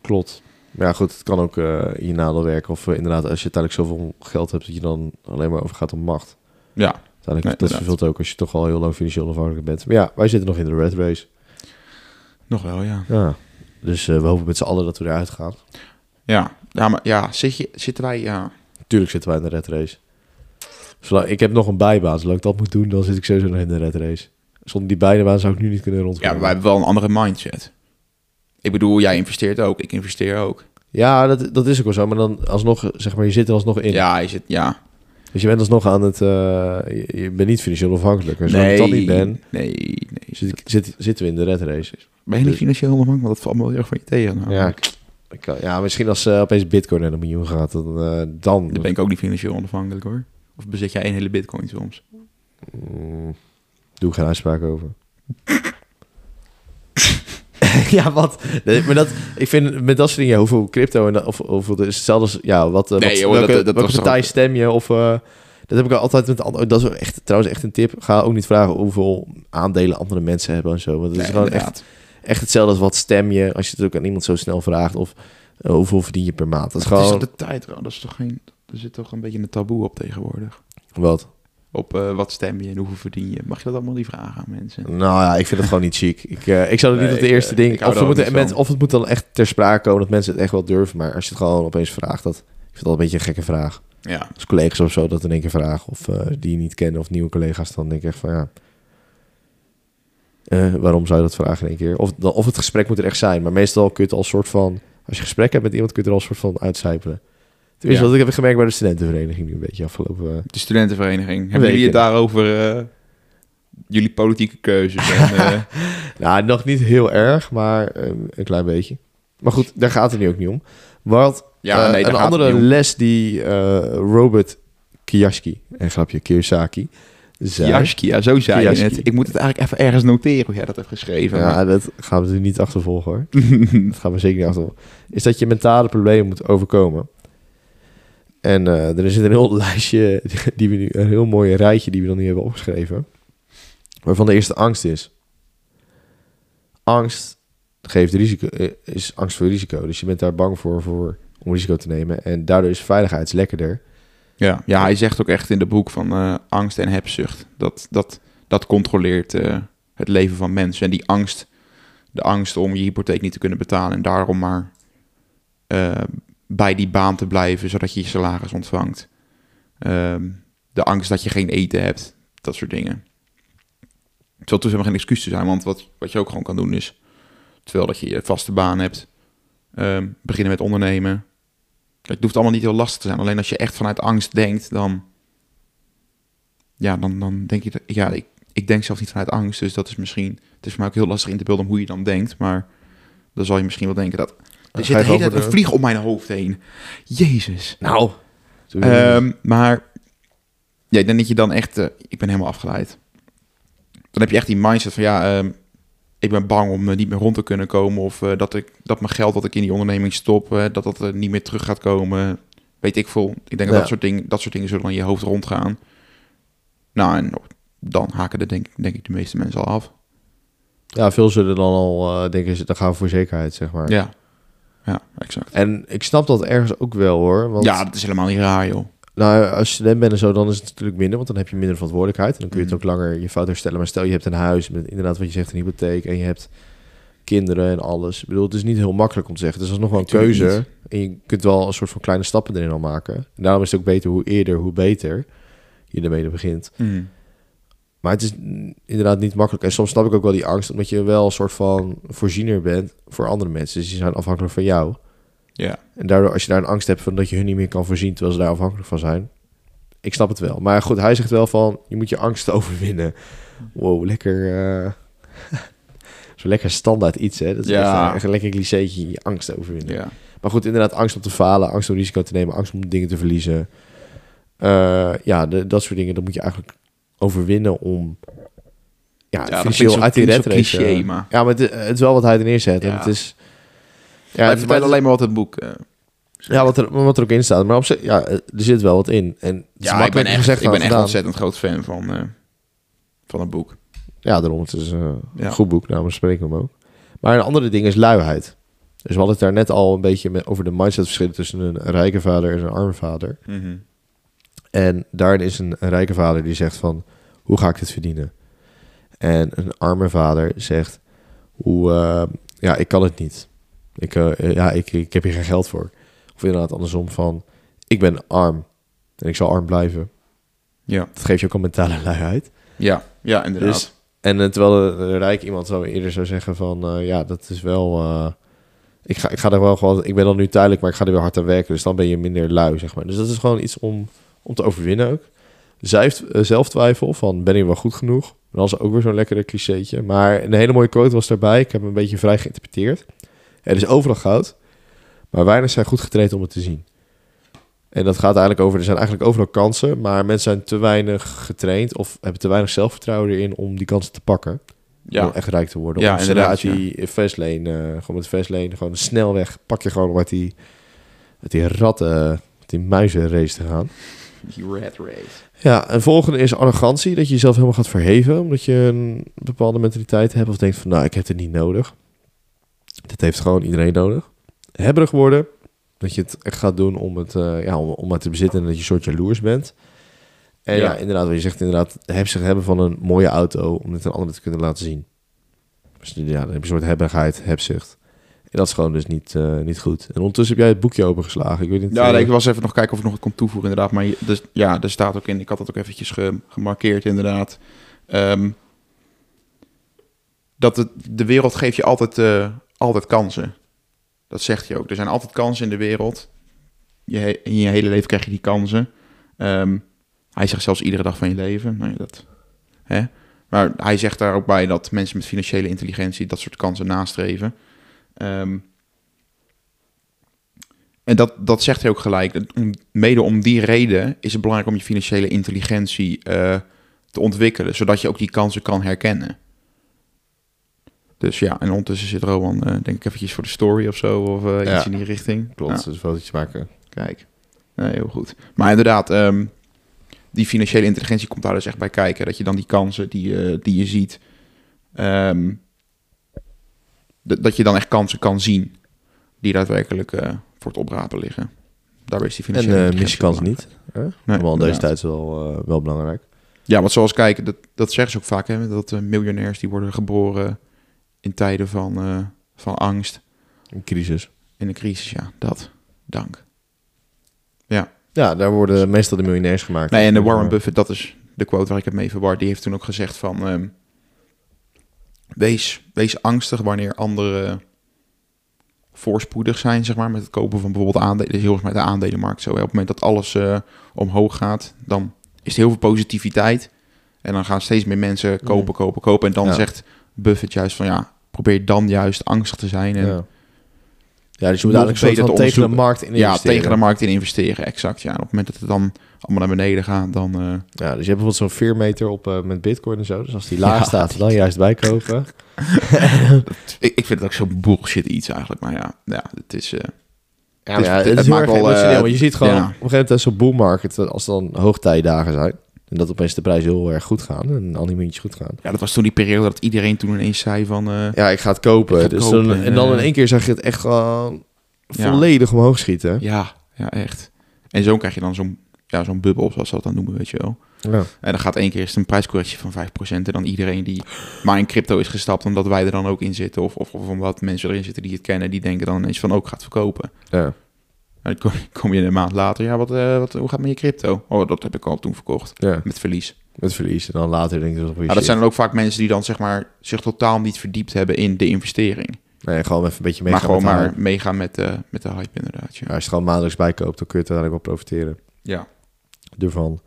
Klopt. Maar ja, goed, het kan ook eh, in je nadeel werken. Of eh, inderdaad, als je uiteindelijk zoveel geld hebt, dat je dan alleen maar overgaat om macht. Ja, Uiteindelijk, Nee, dat vervult ook als je toch al heel lang financieel afhankelijk bent. Maar ja, wij zitten nog in de red race. nog wel, ja. Ja. Dus eh, we hopen met z'n allen dat we eruit gaan. Ja, ja maar ja, zit je, zitten wij... Ja, Tuurlijk zitten wij in de red race. Zolang, ik heb nog een bijbaan. Zolang ik dat moet doen, dan zit ik sowieso nog in de red race. Zonder die bijbaan zou ik nu niet kunnen ja rondkomen. maar wij hebben wel een andere mindset. Ik bedoel, jij investeert ook. Ik investeer ook. Ja, dat, dat is ook wel zo. Maar dan alsnog, zeg maar, je zit er alsnog in. Ja, je zit... Ja. Dus je bent alsnog aan het... eh, je, je bent niet financieel afhankelijk. En zolang ik dat niet ben, Nee, nee. zit, zitten we in de red race. Ben je niet Dus- financieel onafhankelijk? Want dat valt me wel erg van je tegen. Nou, Ja, ik kan- ja, misschien als eh, opeens bitcoin naar een miljoen gaat, dan... eh, dan Dan ben ik ook niet financieel onafhankelijk, hoor. Of bezit jij een hele bitcoin soms? Mm, doe ik geen uitspraak over. <laughs> <laughs> ja, wat? Nee, maar dat, ik vind met dat soort dingen, hoeveel crypto en dat- of hoeveel is hetzelfde als ja, wat, eh, Nee, wat joh, welke, dat- dat welke partij stem je of eh, dat heb ik altijd met andere. Dat is echt trouwens echt een tip. Ga ook niet vragen hoeveel aandelen andere mensen hebben en zo, want het is gewoon echt, inderdaad. echt hetzelfde als wat stem je als je het ook aan iemand zo snel vraagt of eh, hoeveel verdien je per maand. Dat is gewoon de tijd, bro. Dat is toch geen... Er zit toch een beetje een taboe op tegenwoordig. wat. Op eh, wat stem je en hoeveel verdien je. Mag je dat allemaal niet vragen aan mensen? Nou ja, ik vind het gewoon niet chic. Ik, eh, ik zou het Nee, niet op de eerste eh, ding... Of, met, van. of het moet dan echt ter sprake komen dat mensen het echt wel durven. Maar als je het gewoon opeens vraagt, dat, ik vind dat een beetje een gekke vraag. Ja. Als collega's of zo dat in één keer vragen. Of eh, die je niet kennen of nieuwe collega's. Dan denk ik echt van ja... eh, waarom zou je dat vragen in één keer? Of, dan- of het gesprek moet er echt zijn. Maar meestal kun je het al soort van... Als je gesprek hebt met iemand, kun je er al een soort van uitcijpelen. Tenminste, Ja. wat ik heb gemerkt bij de studentenvereniging nu een beetje afgelopen... eh, De studentenvereniging. Hebben jullie het daarover... eh, jullie politieke keuzes? En, <laughs> eh, Nou, nog niet heel erg, maar eh, een klein beetje. Maar goed, daar gaat het nu ook niet om. Want ja, nee, een andere les die Robert Kiyosaki, en grapje, Kiyosaki, zei... Kiyosaki, ja, zo zei je het. Ik moet het eigenlijk even ergens noteren hoe jij dat hebt geschreven. Ja, maar- dat gaan we er niet achtervolgen hoor. <laughs> dat gaan we zeker niet achtervolgen. Is dat je mentale problemen moet overkomen. En eh, er zit een heel <laughs> lijstje, die we nu, een heel mooi rijtje die we dan nu hebben opgeschreven. Waarvan de eerste angst is. Angst geeft risico, eh, is angst voor risico. Dus je bent daar bang voor, voor om risico te nemen. En daardoor is veiligheid lekkerder. Ja, ja, hij zegt ook echt in het boek van eh, angst en hebzucht. Dat, dat, dat controleert het leven van mensen. En die angst, de angst om je hypotheek niet te kunnen betalen... en daarom maar bij die baan te blijven... zodat je je salaris ontvangt. Ehm, de angst dat je geen eten hebt. Dat soort dingen. Terwijl dus helemaal geen excuus te zijn. Want wat, wat je ook gewoon kan doen is... terwijl dat je je vaste baan hebt... ehm, beginnen met ondernemen... Het hoeft allemaal niet heel lastig te zijn. Alleen als je echt vanuit angst denkt, dan... Ja, dan, dan denk je... Ja, ik, ik denk zelf niet vanuit angst. Dus dat is misschien... Het is voor mij ook heel lastig in te beelden hoe je dan denkt. Maar dan zal je misschien wel denken dat... Er zit je de hele tijd een de- vlieg om mijn hoofd heen. Jezus. Nou, Ehm, maar... Ja, ik denk dat je dan echt... eh, ik ben helemaal afgeleid. Dan heb je echt die mindset van... Ja, ehm, ik ben bang om eh, niet meer rond te kunnen komen. Of eh, dat, ik, dat mijn geld dat ik in die onderneming stop... dat dat er niet meer terug gaat komen. weet ik veel. Ik denk dat Ja. dat soort, dingen, dat soort dingen zullen in je hoofd rondgaan. Nou, en dan haken er denk, ik- denk ik de meeste mensen al af. Ja, veel zullen dan al denken, dan gaan we voor zekerheid, zeg maar. Ja, ja exact. En ik snap dat ergens ook wel, hoor. Want Ja, dat is helemaal niet raar, joh. Nou, als je student bent en zo, dan is het natuurlijk minder, want dan heb je minder verantwoordelijkheid. En dan kun je het Mhm. ook langer je fout herstellen. Maar stel, je hebt een huis met inderdaad wat je zegt, een hypotheek en je hebt kinderen en alles. Ik bedoel, het is niet heel makkelijk om te zeggen. Het is alsnog wel een Natuurlijk keuze. niet. En je kunt wel een soort van kleine stappen erin al maken. En daarom is het ook beter hoe eerder, hoe beter je ermee begint. Maar het is inderdaad niet makkelijk. En soms snap ik ook wel die angst, omdat je wel een soort van voorziener bent voor andere mensen. Dus die zijn afhankelijk van jou. Ja. En daardoor, als je daar een angst hebt van dat je hun niet meer kan voorzien terwijl ze daar afhankelijk van zijn. Ik snap het wel. Maar goed, hij zegt wel van, je moet je angst <laughs> overwinnen. Wow, lekker... eh, <laughs> Zo lekker standaard iets, hè. Dat is Ja. echt, echt een lekker clichétje, je angst overwinnen. Ja. Maar goed, inderdaad, angst om te falen, angst om risico te nemen, angst om dingen te verliezen. Eh, ja, de, dat soort dingen, dat moet je eigenlijk overwinnen om ja, zo- uit die red zo race. cliché, maar- Ja, maar het, het is wel wat hij er neerzet. En Ja. het is... Ja, het- alleen maar wat het boek... eh, Ja, wat er, wat er ook in staat. Maar op zich, ja, er zit wel wat in. En ja, ik ben echt, gezegd ik ben echt ontzettend groot fan van, eh, van het boek. Ja, daarom. Het is eh, Ja. een goed boek, daarom spreken we hem ook. Maar een andere ding is luiheid. Dus we hadden het daar net al een beetje met, over de mindsetverschillen tussen een rijke vader en een arme vader. En daarin is een, een rijke vader die zegt van, hoe ga ik dit verdienen? En een arme vader zegt, hoe, eh, ja, ik kan het niet. Ik, eh, ja, ik, ik heb hier geen geld voor. Of inderdaad andersom van, ik ben arm en ik zal arm blijven. Ja, Dat geeft je ook een mentale <laughs> luiheid. ja, ja inderdaad. Dus, en eh, terwijl een, een rijk iemand zou eerder zou zeggen van, eh, ja, dat is wel... eh, ik, ga, ik ga er wel gewoon... Ik ben dan nu tijdelijk, maar ik ga er weer hard aan werken. Dus dan ben je minder lui, zeg maar. Dus dat is gewoon iets om, om te overwinnen ook. Zijf, eh, zelftwijfel van, ben ik wel goed genoeg? Dat is ook weer zo'n lekkere clichétje. Maar een hele mooie quote was daarbij. Ik heb hem een beetje vrij geïnterpreteerd. Er is overal goud, maar weinig zijn goed getraind om het te zien. En dat gaat eigenlijk over, er zijn eigenlijk overal kansen, maar mensen zijn te weinig getraind of hebben te weinig zelfvertrouwen erin om die kansen te pakken. Om Ja, echt rijk te worden. Ja, Om inderdaad, die fastlane, eh gewoon met fastlane, gewoon snelweg pak je gewoon om uit die, uit die ratten, uit die muizenrace te gaan. Die red race. Ja, en volgende is arrogantie, dat je jezelf helemaal gaat verheven, omdat je een bepaalde mentaliteit hebt of denkt van, nou, ik heb het niet nodig. Dit heeft gewoon iedereen nodig. Hebberig worden, dat je het echt gaat doen om het, eh, ja, om, om het te bezitten en dat je een soort jaloers bent. En ja, Ja. inderdaad, wat je zegt, inderdaad, hebzucht hebben van een mooie auto om het aan anderen te kunnen laten zien. Dus ja, dan heb je een soort hebberigheid, hebzucht. Dat is gewoon dus niet, eh, niet goed. En ondertussen heb jij het boekje opengeslagen. Ik weet niet... Ja, eh, nee, ik was even nog kijken of ik nog wat kon toevoegen, inderdaad. Maar dus, ja, er staat ook in, ik had dat ook eventjes ge- gemarkeerd, inderdaad. Ehm, dat het, de wereld geeft je altijd, eh, altijd kansen. Dat zegt hij ook. Er zijn altijd kansen in de wereld. Je, in je hele leven krijg je die kansen. Ehm, hij zegt zelfs iedere dag van je leven. Nou ja, dat, hè? Maar hij zegt daar ook bij dat mensen met financiële intelligentie dat soort kansen nastreven. Ehm, en dat, dat zegt hij ook gelijk. Mede om die reden is het belangrijk om je financiële intelligentie eh, te ontwikkelen, zodat je ook die kansen kan herkennen. Dus ja, en ondertussen zit Rowan, eh, denk ik, eventjes voor de story of zo, of eh, Ja. iets in die richting. Klopt, Ja, dus fotootje maken. kijk, nee, heel goed. Maar inderdaad, ehm, die financiële intelligentie komt daar dus echt bij kijken. Dat je dan die kansen die, eh, die je ziet, ehm, dat- je dan echt kansen kan zien die daadwerkelijk eh, voor het oprapen liggen. Daar is die En financiële eh mis je kans niet. Hè? Nee, Allemaal in deze tijd is wel, eh, wel belangrijk. Ja, want zoals kijken, dat, dat zeggen ze ook vaak, hè, dat miljonairs die worden geboren in tijden van, van angst, Een crisis. in een crisis. Ja, dat. Dank. Ja, daar worden meestal de miljonairs gemaakt. Nee, en de Warren Maar- Buffett, dat is de quote waar ik het mee verward. Die heeft toen ook gezegd van... ehm, wees, wees angstig wanneer anderen voorspoedig zijn, zeg maar, met het kopen van bijvoorbeeld aandelen. Dus heel erg met de aandelenmarkt zo. Hè. Op het moment dat alles eh, omhoog gaat, dan is er heel veel positiviteit. En dan gaan steeds meer mensen kopen, kopen, kopen. En dan Ja. zegt Buffett juist van, ja, probeer dan juist angstig te zijn. En Ja. Ja, dus je moet eigenlijk beter te tegen de markt in ja, investeren. tegen de markt in investeren, exact. Ja. En op het moment dat het dan allemaal naar beneden gaat, dan... eh, Ja, dus je hebt bijvoorbeeld zo'n veermeter op eh, met bitcoin en zo. Dus als die <laughs> laag Ja, staat, dan juist bijkopen. <laughs> Ik, ik vind het ook zo bullshit iets eigenlijk. Maar ja, ja het is... eh, Ja, Het is- ja, het, het is heel maakt wel, emotioneel. je ziet gewoon ja. op een gegeven moment zo'n boom market, als dan hoogtijdagen zijn. En dat opeens de prijzen heel erg goed gaan. En al die muntjes goed gaan. Ja, dat was toen die periode dat iedereen toen ineens zei van... eh, Ja, ik ga het kopen. Ik ga het dus kopen, dan, en dan in één keer zag je het echt gewoon Ja. volledig omhoog schieten. ja, ja, echt. En zo krijg je dan zo'n ja, zo'n bubbel, zoals ze dat dan noemen, weet je wel. Ja. En dan gaat één keer is een prijscorrectie van 5%. En dan iedereen die maar in crypto is gestapt, omdat wij er dan ook in zitten. Of, of, of omdat mensen erin zitten die het kennen, die denken dan ineens van ook gaat verkopen. Ja. Dan kom, kom je een maand later, ja, wat, eh, wat, hoe gaat het met je crypto? Oh, dat heb ik al toen verkocht. ja, Met verlies. met verlies. En dan later denk je dat Ja, dat zijn dan ook vaak mensen die dan zeg maar zich totaal niet verdiept hebben in de investering. Nee, gewoon even een beetje maar meegaan gewoon met de maar meegaan met de, met de hype inderdaad. Ja, Ja. als je het gewoon maandelijks bijkoopt, dan kun je het uiteindelijk wel profiteren ja. ervan.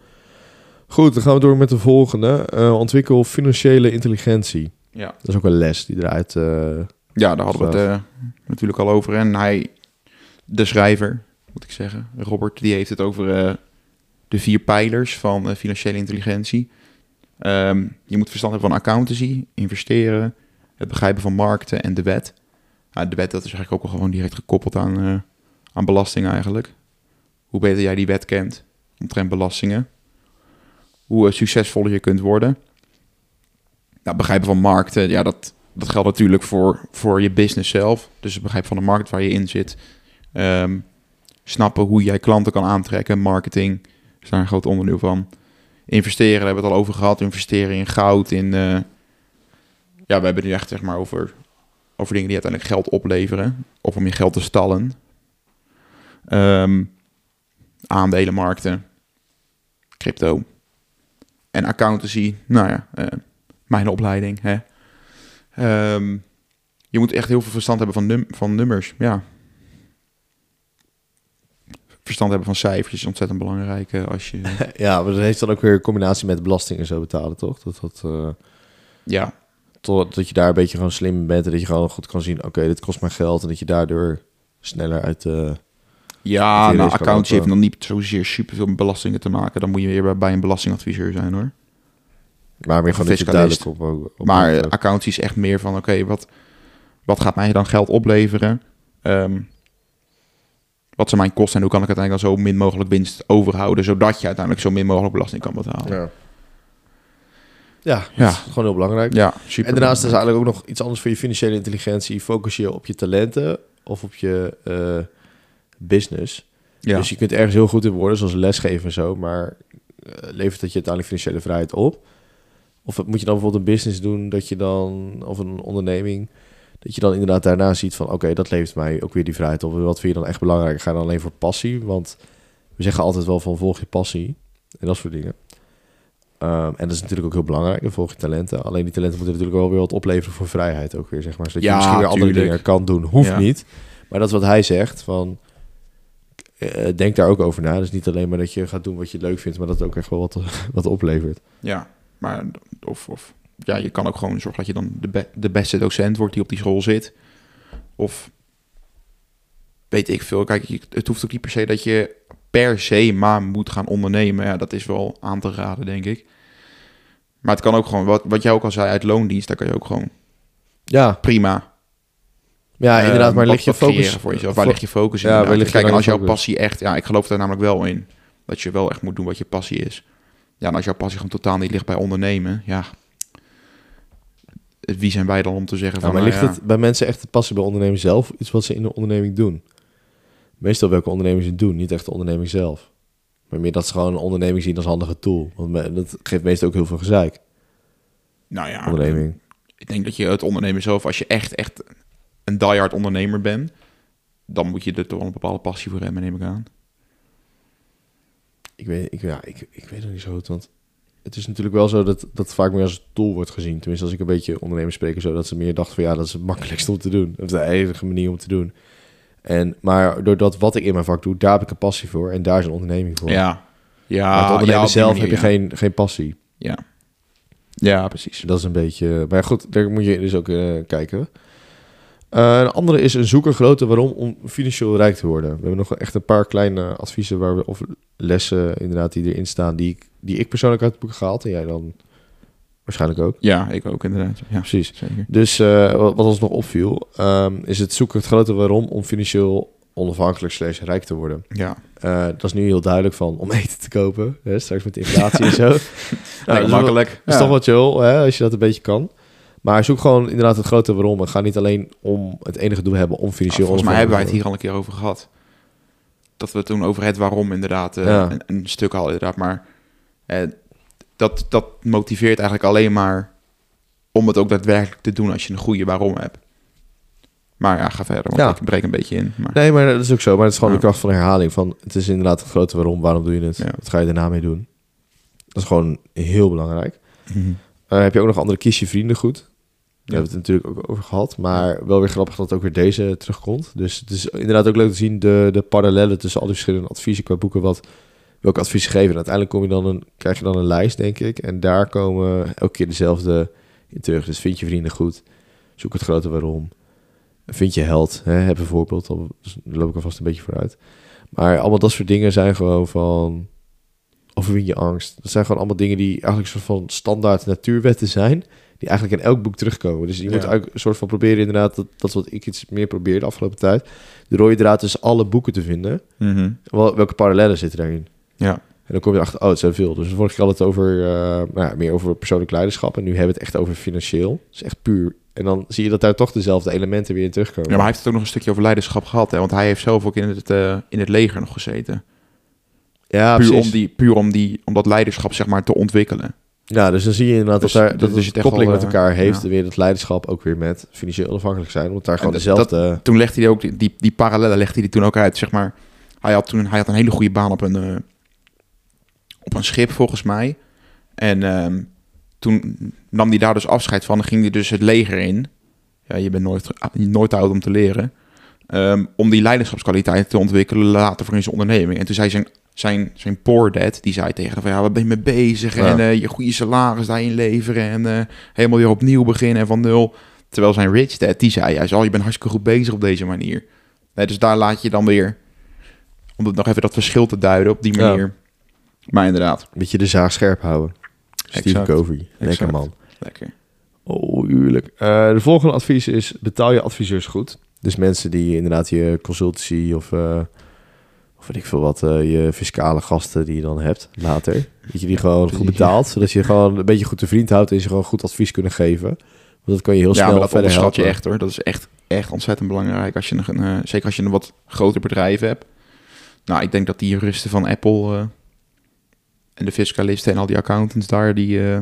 Goed, dan gaan we door met de volgende. Eh, ontwikkel financiële intelligentie. Ja. Dat is ook een les die eruit... eh, Ja, daar hadden we het eh, natuurlijk al over. En hij, de schrijver, moet ik zeggen, Robert, die heeft het over eh, de vier pijlers van eh, financiële intelligentie. Ehm, je moet verstand hebben van accountancy, investeren, het begrijpen van markten en de wet. Ja, de wet dat is eigenlijk ook wel gewoon direct gekoppeld aan, eh, aan belasting eigenlijk. Hoe beter jij die wet kent omtrent belastingen. Hoe succesvoller je kunt worden. Nou, begrijpen van markten, ja, dat, dat geldt natuurlijk voor, voor je business zelf. Dus het begrijpen van de markt waar je in zit. Ehm, snappen hoe jij klanten kan aantrekken. Marketing is daar een groot onderdeel van. Investeren, daar hebben we het al over gehad. Investeren in goud, in... eh, ja, we hebben het nu echt zeg maar over, over dingen die uiteindelijk geld opleveren. Of om je geld te stallen. Ehm, aandelenmarkten. Crypto. En accountancy, nou ja, eh, mijn opleiding. Hè. Ehm, je moet echt heel veel verstand hebben van, num van nummers. Ja. Verstand hebben van cijfers is ontzettend belangrijk eh, als je. <laughs> ja, maar dat heeft dan ook weer een combinatie met belasting en zo betalen, toch? Dat, dat, eh, ja, tot, dat je daar een beetje gewoon slim bent en dat je gewoon goed kan zien, oké, dit kost mij geld. En dat je daardoor sneller uit de... Dat ja je nou, heeft dan niet zozeer superveel met belastingen te maken. Dan moet je weer bij- een belastingadviseur zijn hoor. Maar meer gewoon dat duidelijk op... op Maar eh, accountancy is echt meer van, oké, wat, wat gaat mij dan geld opleveren? Ehm, wat zijn mijn kosten en hoe kan ik uiteindelijk dan zo min mogelijk winst overhouden, zodat je uiteindelijk zo min mogelijk belasting kan betalen. ja. Ja, Ja. dat is gewoon heel belangrijk. Ja, super. En daarnaast is eigenlijk ook nog iets anders voor je financiële intelligentie. Focus je op je talenten of op je eh, business. ja. Dus je kunt ergens heel goed in worden, zoals lesgeven en zo. Maar eh, levert dat je uiteindelijk financiële vrijheid op? Of moet je dan bijvoorbeeld een business doen dat je dan, of een onderneming, dat je dan inderdaad daarna ziet van, oké, dat levert mij ook weer die vrijheid op. En wat vind je dan echt belangrijk? Ga dan alleen voor passie? Want we zeggen altijd wel van volg je passie en dat soort dingen. Ehm, en dat is natuurlijk ook heel belangrijk, dan volg je talenten. Alleen die talenten moeten natuurlijk wel weer wat opleveren voor vrijheid ook weer, zeg maar. Zodat je misschien weer andere tuurlijk. dingen kan doen. Hoeft Ja. niet. Maar dat is wat hij zegt, van eh, denk daar ook over na. Dus niet alleen maar dat je gaat doen wat je leuk vindt, maar dat het ook echt wel wat, <laughs> wat oplevert. Ja, maar of, of ja, je kan ook gewoon zorgen dat je dan de, be- de beste docent wordt die op die school zit. Of weet ik veel. Kijk, het hoeft ook niet per se dat je per se maar moet gaan ondernemen. Ja, dat is wel aan te raden, denk ik. Maar het kan ook gewoon, wat, wat jij ook al zei, uit loondienst, daar kan je ook gewoon Ja, prima. ja eh, inderdaad. Maar wat- lig je focus voor jezelf. Waar ligt je focus in? Ja, waar ligt Kijk, en als jouw passie echt, ja, ik geloof daar namelijk wel in. Dat je wel echt moet doen wat je passie is. Ja, en als jouw passie gewoon totaal niet ligt bij ondernemen, ja. Wie zijn wij dan om te zeggen Ja, van, maar nou ligt ja, het bij mensen echt de passie bij onderneming zelf? Iets wat ze in de onderneming doen? Meestal welke ondernemingen ze doen, niet echt de onderneming zelf. Maar meer dat ze gewoon een onderneming zien als handige tool. Want dat geeft meestal ook heel veel gezeik, nou ja, onderneming. ik denk dat je het ondernemen zelf, als je echt, echt een diehard ondernemer bent, dan moet je er toch wel een bepaalde passie voor hebben, neem ik aan. Ik weet, ik, ja, ik, ik weet het niet zo goed, want het is natuurlijk wel zo dat dat vaak meer als tool wordt gezien. Tenminste, als ik een beetje ondernemers spreek, zo dat ze meer dachten van ja, dat is het makkelijkste om te doen. Dat is de enige manier om te doen. En, maar doordat wat ik in mijn vak doe, daar heb ik een passie voor en daar is een onderneming voor. Ja, ja, maar het ondernemen zelf manier, heb je ja. geen, geen passie. Ja. ja, precies. Dat is een beetje... Maar goed, daar moet je dus ook eh, kijken. Eh, een andere is een zoeker groter waarom om financieel rijk te worden. We hebben nog echt een paar kleine adviezen waar we, of lessen inderdaad die erin staan, die ik, die ik persoonlijk uit het boek gehaald. En jij dan waarschijnlijk ook. Ja, ik ook inderdaad. Ja, Precies. zeker. Dus eh, wat, wat ons nog opviel, ehm, is het zoeken het grote waarom om financieel onafhankelijk slash rijk te worden. Ja, Eh, dat is nu heel duidelijk van om <laughs> eten te kopen. Hè, straks met inflatie en <laughs> zo. Nou, dat Lekker is wel- makkelijk. Dat is Ja. toch wel chill, hè, als je dat een beetje kan. Maar zoek gewoon inderdaad het grote waarom. Het gaat niet alleen om het enige doel hebben om financieel... Volgens mij hebben wij het onafhankelijk hier al een keer over gehad. Dat we toen over het waarom inderdaad eh, Ja. een, een stuk hadden inderdaad. Maar dat, dat motiveert eigenlijk alleen maar om het ook daadwerkelijk te doen als je een goede waarom hebt. Maar ja, ga verder, want Ja. ik breek een beetje in. Maar, Nee, maar dat is ook zo. Maar het is gewoon Ja. de kracht van herhaling. Van, het is inderdaad het grote waarom. Waarom doe je het? Ja. Wat ga je daarna mee doen? Dat is gewoon heel belangrijk. Mhm. Eh, heb je ook nog andere kies je vrienden goed? Daar hebben we het natuurlijk ook over gehad. Maar wel weer grappig dat ook weer deze terugkomt. Dus het is inderdaad ook leuk te zien de, de parallellen tussen al die verschillende adviezen qua boeken. Wat, welke adviezen geven. En uiteindelijk kom je dan een, krijg je dan een lijst, denk ik. En daar komen elke keer dezelfde in terug. Dus vind je vrienden goed. Zoek het grote waarom. Vind je held. Hè? Heb een voorbeeld. Dan loop ik alvast een beetje vooruit. Maar allemaal dat soort dingen zijn gewoon van... Overwin je angst. Dat zijn gewoon allemaal dingen die eigenlijk soort van standaard natuurwetten zijn. Die eigenlijk in elk boek terugkomen. Dus je moet eigenlijk een soort van proberen inderdaad... Dat, dat is wat ik iets meer probeer de afgelopen tijd. De rode draad tussen alle boeken te vinden. Mhm. Wel, welke parallellen zitten daarin? Ja. En dan kom je erachter, oh, het zijn veel. Dus vorige keer had het over, eh, nou ja, meer over persoonlijk leiderschap. En nu hebben we het echt over financieel. Het is echt puur. En dan zie je dat daar toch dezelfde elementen weer in terugkomen. ja, maar hij heeft het ook nog een stukje over leiderschap gehad. Hè? Want hij heeft zelf ook in het, eh, in het leger nog gezeten. ja, puur, precies. om die, puur om, die, om dat leiderschap zeg maar te ontwikkelen. Ja, dus dan zie je inderdaad Dus dat, daar, dat dat is het koppeling wel, met eh, elkaar heeft. ja. Weer dat leiderschap ook weer met financieel onafhankelijk zijn. Want daar gewoon dat- dezelfde... Toen legde hij ook die, die, die parallellen legde hij toen ook uit. Zeg maar, hij had toen hij had een hele goede baan op een, op een schip volgens mij. En ehm, toen nam hij daar dus afscheid van. Ging hij dus het leger in. Ja, je bent nooit, nooit te oud om te leren. Ehm, om die leiderschapskwaliteiten te ontwikkelen later voor in zijn onderneming. En toen zei zijn, zijn, zijn poor dad, die zei tegen hem van... ja, wat ben je mee bezig? Ja. En eh, je goede salaris daarin leveren. En eh, helemaal weer opnieuw beginnen en van nul. Terwijl zijn rich dad, die zei juist... oh, je bent hartstikke goed bezig op deze manier. Nee, dus daar laat je dan weer... om het nog even dat verschil te duiden op die Ja. Maar inderdaad, Een beetje de zaag scherp houden. Steve Exact. Covey. Lekker Exact. man. lekker. Oh, huurlijk. Eh, de volgende advies is: betaal je adviseurs goed. Dus mensen die inderdaad je consultancy of, eh, of weet ik veel wat, eh, je fiscale gasten die je dan hebt later. Dat je die gewoon goed betaalt, zodat je gewoon een beetje goed te vriend houdt en ze gewoon goed advies kunnen geven. Want dat kan je heel ja, snel maar dat verder je echt hoor. Dat is echt, echt ontzettend belangrijk. Als je een, eh, zeker als je een wat groter bedrijf hebt. Nou, ik denk dat die juristen van Apple eh, en de fiscalisten en al die accountants daar, die, eh,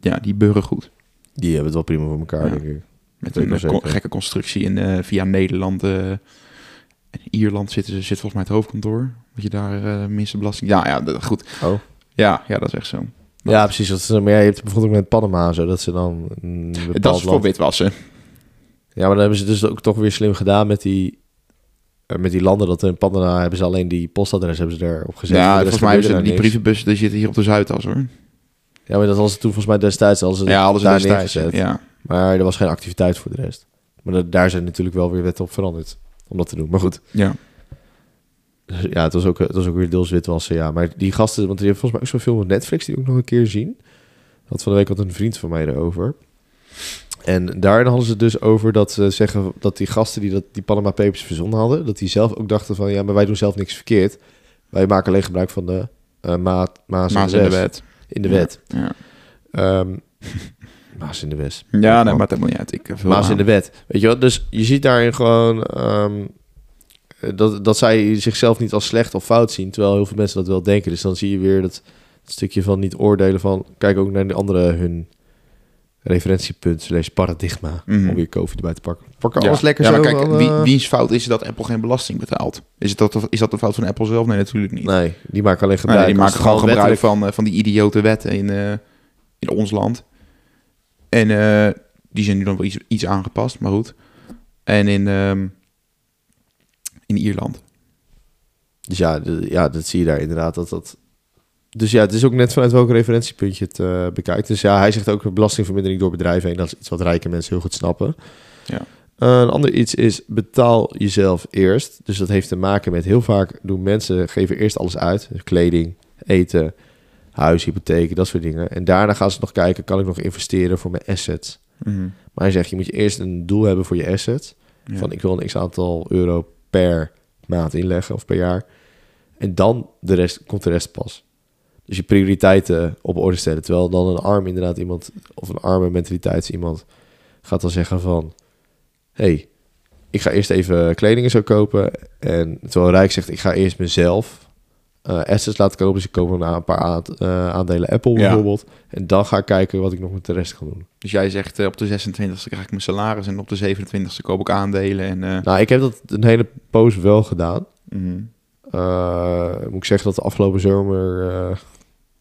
ja, die beuren goed. Die hebben het wel prima voor elkaar, Ja. denk ik. Met een zeker. gekke constructie in, eh, via Nederland eh, en Ierland zitten, zit volgens mij het hoofdkantoor. Dat je daar minste belasting... Ja, ja, dat- goed. Oh. Ja, ja, dat is echt zo. Ja, precies. Dat maar ja, je hebt bijvoorbeeld ook met Panama zo, dat ze dan dat is voor witwassen. Ja, maar dan hebben ze dus ook toch weer slim gedaan met die, met die landen. Dat in Panama hebben ze alleen die postadres hebben ze erop gezet. Ja, volgens mij hebben ze gebeurde die brievenbussen, die zitten hier op de Zuidas hoor. Ja, maar dat was het toen volgens mij destijds. Als ze Ja, hadden ze daar destijds. neergezet. Ja. Maar er was geen activiteit voor de rest. Maar dat- daar zijn natuurlijk wel weer wetten op veranderd. Om dat te doen. Maar goed. ja. Ja, het was, ook, het was ook weer deels witwassen. Ja, maar die gasten, want die hebben volgens mij ook zo'n film op Netflix die ook nog een keer zien. Dat van de week had een vriend van mij erover. En daarin hadden ze het dus over dat ze zeggen dat die gasten die dat, die Panama Papers verzonnen hadden, dat die zelf ook dachten van ja, maar wij doen zelf niks verkeerd. Wij maken alleen gebruik van de eh maat, maas, Maas in de de wet. In de Ja. wet. Ja, Ehm, <laughs> maas in de wet. ja nee, maar dat moet uit. Ik eh, Maas in de wet. Weet je wat? Dus je ziet daarin gewoon ehm, dat, dat zij zichzelf niet als slecht of fout zien, terwijl heel veel mensen dat wel denken. Dus dan zie je weer dat stukje van niet oordelen van, kijk ook naar de andere hun referentiepunt slash paradigma, Mhm. om weer koffie erbij te pakken. Pakken Ja. alles lekker ja, zo. kijk, eh, wiens fout is dat Apple geen belasting betaalt? Is, het dat, is dat de fout van Apple zelf? Nee, natuurlijk niet. Nee, die maken alleen Nee, gebruik. die maken gewoon gebruik wettelijk- van, eh, van die idiote wetten in, eh, in ons land. En die zijn nu dan wel iets, iets aangepast, maar goed. En in, ehm, in Ierland. Dus ja, de- ja, dat zie je daar inderdaad. Dat, dat... Dus ja, het is ook net vanuit welk referentiepunt je het eh, bekijkt. Dus ja, hij zegt ook belastingvermindering door bedrijven heen. Dat is iets wat rijke mensen heel goed snappen. Ja. Eh, een ander iets is betaal jezelf eerst. Dus dat heeft te maken met heel vaak doen mensen geven eerst alles uit. Dus kleding, eten, huis, hypotheek, dat soort dingen. En daarna gaan ze nog kijken, kan ik nog investeren voor mijn assets? Mhm. Maar hij zegt, je moet je eerst een doel hebben voor je assets. Ja. Van ik wil een x aantal euro per maand inleggen of per jaar. En dan de rest, komt de rest pas. Dus je prioriteiten op orde stellen. Terwijl dan een arm inderdaad iemand, of een arme mentaliteits iemand, gaat dan zeggen van... hey, ik ga eerst even kleding en zo kopen. En terwijl Rijk zegt, ik ga eerst mezelf eh, assets laten kopen. Dus ik koop een, een paar eh, aandelen Apple Ja. bijvoorbeeld. En dan ga ik kijken wat ik nog met de rest kan doen. Dus jij zegt eh, op de 26e krijg ik mijn salaris en op de 27e koop ik aandelen. En, Nou, ik heb dat een hele poos wel gedaan. mhm. Moet ik zeggen dat de afgelopen zomer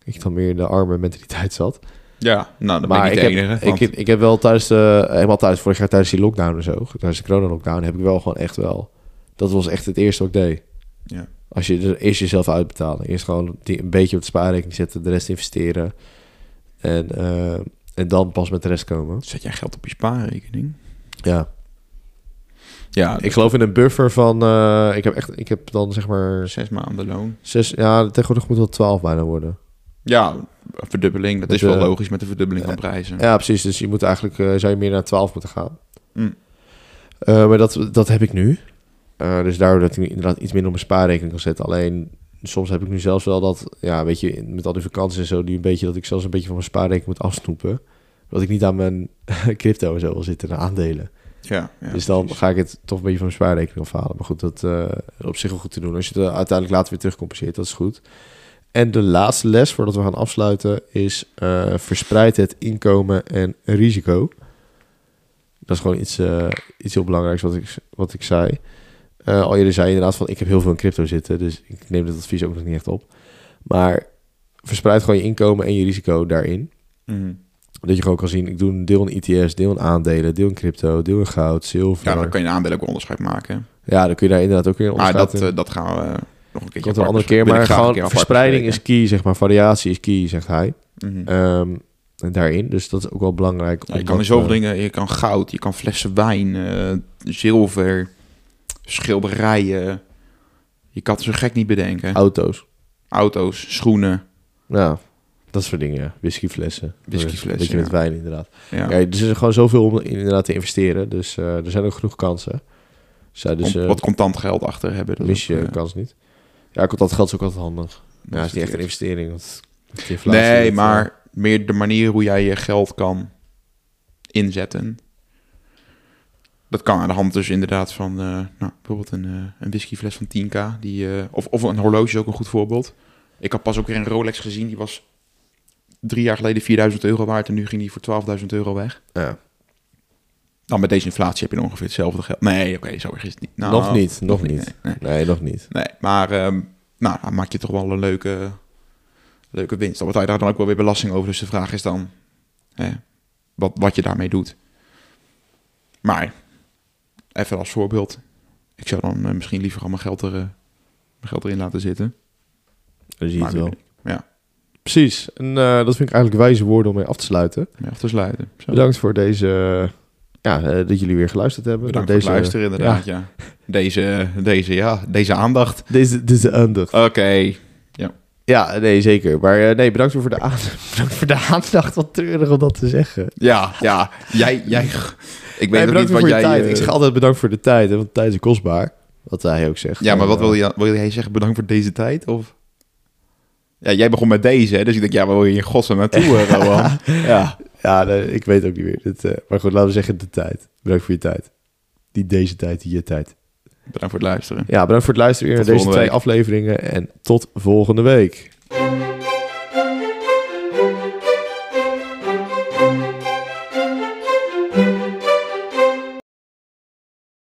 ik dan meer in de arme mentaliteit zat. Ja, nou, dan maar ben ik ik heb, enige. ik, heb- ik heb wel tijdens de, helemaal tijdens vorig jaar tijdens die lockdown en zo, tijdens de corona-lockdown, heb ik wel gewoon echt wel, dat was echt het eerste wat ik deed. ja. Als je er eerst jezelf uitbetalen, eerst gewoon die, een beetje op de spaarrekening zetten, de rest investeren en, eh, en dan pas met de rest komen. Zet jij geld op je spaarrekening? Ja, Ja, ik geloof in een buffer van, eh, ik heb echt, ik heb dan zeg maar zes maanden loon. zes, ja, tegenwoordig moet wel twaalf bijna worden. Ja, verdubbeling. Dat Met is wel logisch met de verdubbeling van prijzen. Ja, precies. Dus je moet eigenlijk, eh, zou je meer naar 12 moeten gaan. Mm. Eh, maar dat, dat heb ik nu. Eh, dus daardoor dat ik inderdaad iets minder op mijn spaarrekening kan zetten. Alleen soms heb ik nu zelfs wel dat, ja, weet je, met al die vakanties en zo, die een beetje dat ik zelfs een beetje van mijn spaarrekening moet afsnoepen. Dat ik niet aan mijn <laughs> crypto en zo wil zitten en aan Ja, ja, dus dan precies. ga ik het toch een beetje van mijn spaarrekening afhalen. Maar goed, dat is op zich wel goed te doen. Als je het uiteindelijk later weer terugcompenseert, dat is goed. En de laatste les voordat we gaan afsluiten is eh, verspreid het inkomen en risico. Dat is gewoon iets, eh, iets heel belangrijks wat ik, wat ik zei. Eh, al eerder zei inderdaad van ik heb heel veel in crypto zitten, dus ik neem dit advies ook nog niet echt op. Maar verspreid gewoon je inkomen en je risico daarin. Mhm. Dat je gewoon kan zien, ik doe een deel in ETS, deel in aandelen, deel in crypto, deel in goud, zilver. Ja, dan kan je een aandeel ook onderscheid maken. Ja, dan kun je daar inderdaad ook weer Maar onderscheid dat, in. eh, dat gaan we nog een keertje Komt een andere keer, maar gewoon verspreiding is key, zeg maar. Variatie is key, zegt hij. Ehm, en daarin, dus dat is ook wel belangrijk. Ja, je kan zoveel eh, dingen, je kan goud, je kan flessen wijn, eh, zilver, schilderijen. Je kan het zo gek niet bedenken. Auto's. Auto's, schoenen. Ja, dat soort dingen. Whiskyflessen. Whiskyflessen, Een beetje ja. met wijn, inderdaad. Ja. Ja. er is gewoon zoveel om inderdaad te investeren. Dus eh, er zijn ook genoeg kansen. Dus, ja, dus Om eh, wat contant geld achter hebben. dat mis is je ook, kans niet. Ja, dat geld is ook altijd handig. dat Ja, het is niet echt een investering. Want Nee, dat, maar eh, meer de manier hoe jij je geld kan inzetten. Dat kan aan de hand dus inderdaad van eh, nou, bijvoorbeeld een, eh, een whiskyfles van 10k. Die, of, of een horloge is ook een goed voorbeeld. Ik had pas ook weer een Rolex gezien. Die was drie jaar geleden 4000 euro waard. En nu ging die voor 12.000 euro weg. ja. Dan met deze inflatie heb je ongeveer hetzelfde geld. Nee, oké, zo erg is het niet. Nou, nog niet, nog niet. Nee, nee. Nee, nog niet. Nee, maar ehm, nou, dan maak je toch wel een leuke, leuke winst. Dan betaal je daar dan ook wel weer belasting over. Dus de vraag is dan hè, wat, wat je daarmee doet. Maar even als voorbeeld. Ik zou dan eh, misschien liever al mijn geld, er, eh, mijn geld erin laten zitten. Je het wel. ik? Ja, Precies. En eh, dat vind ik eigenlijk wijze woorden om mee af te sluiten. af te sluiten. Zo. Bedankt voor deze... ja, eh, dat jullie weer geluisterd hebben. Bedankt Naar voor luisteren inderdaad, ja. Deze, deze, ja, deze aandacht. Deze, deze aandacht. Oké, Ja, nee, zeker. Maar eh, nee, bedankt voor de, aan- <laughs> bedankt voor de aandacht. Wat treurig om dat te zeggen. ja, ja. Jij, jij, ik weet niet wat jij... tijd. eh, Ik zeg altijd bedankt voor de tijd. Hè, want tijd is kostbaar. Wat hij ook zegt. Ja, maar wat wil, je, wil jij zeggen? Bedankt voor deze tijd? Of? Ja, jij begon met deze, hè? dus ik denk, ja, waar wil je in godsnaam naartoe, <laughs> Rowan? ja. Ja, nee, ik weet ook niet meer. Eh, maar goed, laten we zeggen de tijd. Bedankt voor je tijd. Niet deze tijd, die je tijd. Bedankt voor het luisteren. Ja, bedankt voor het luisteren weer naar deze twee afleveringen. En tot volgende week.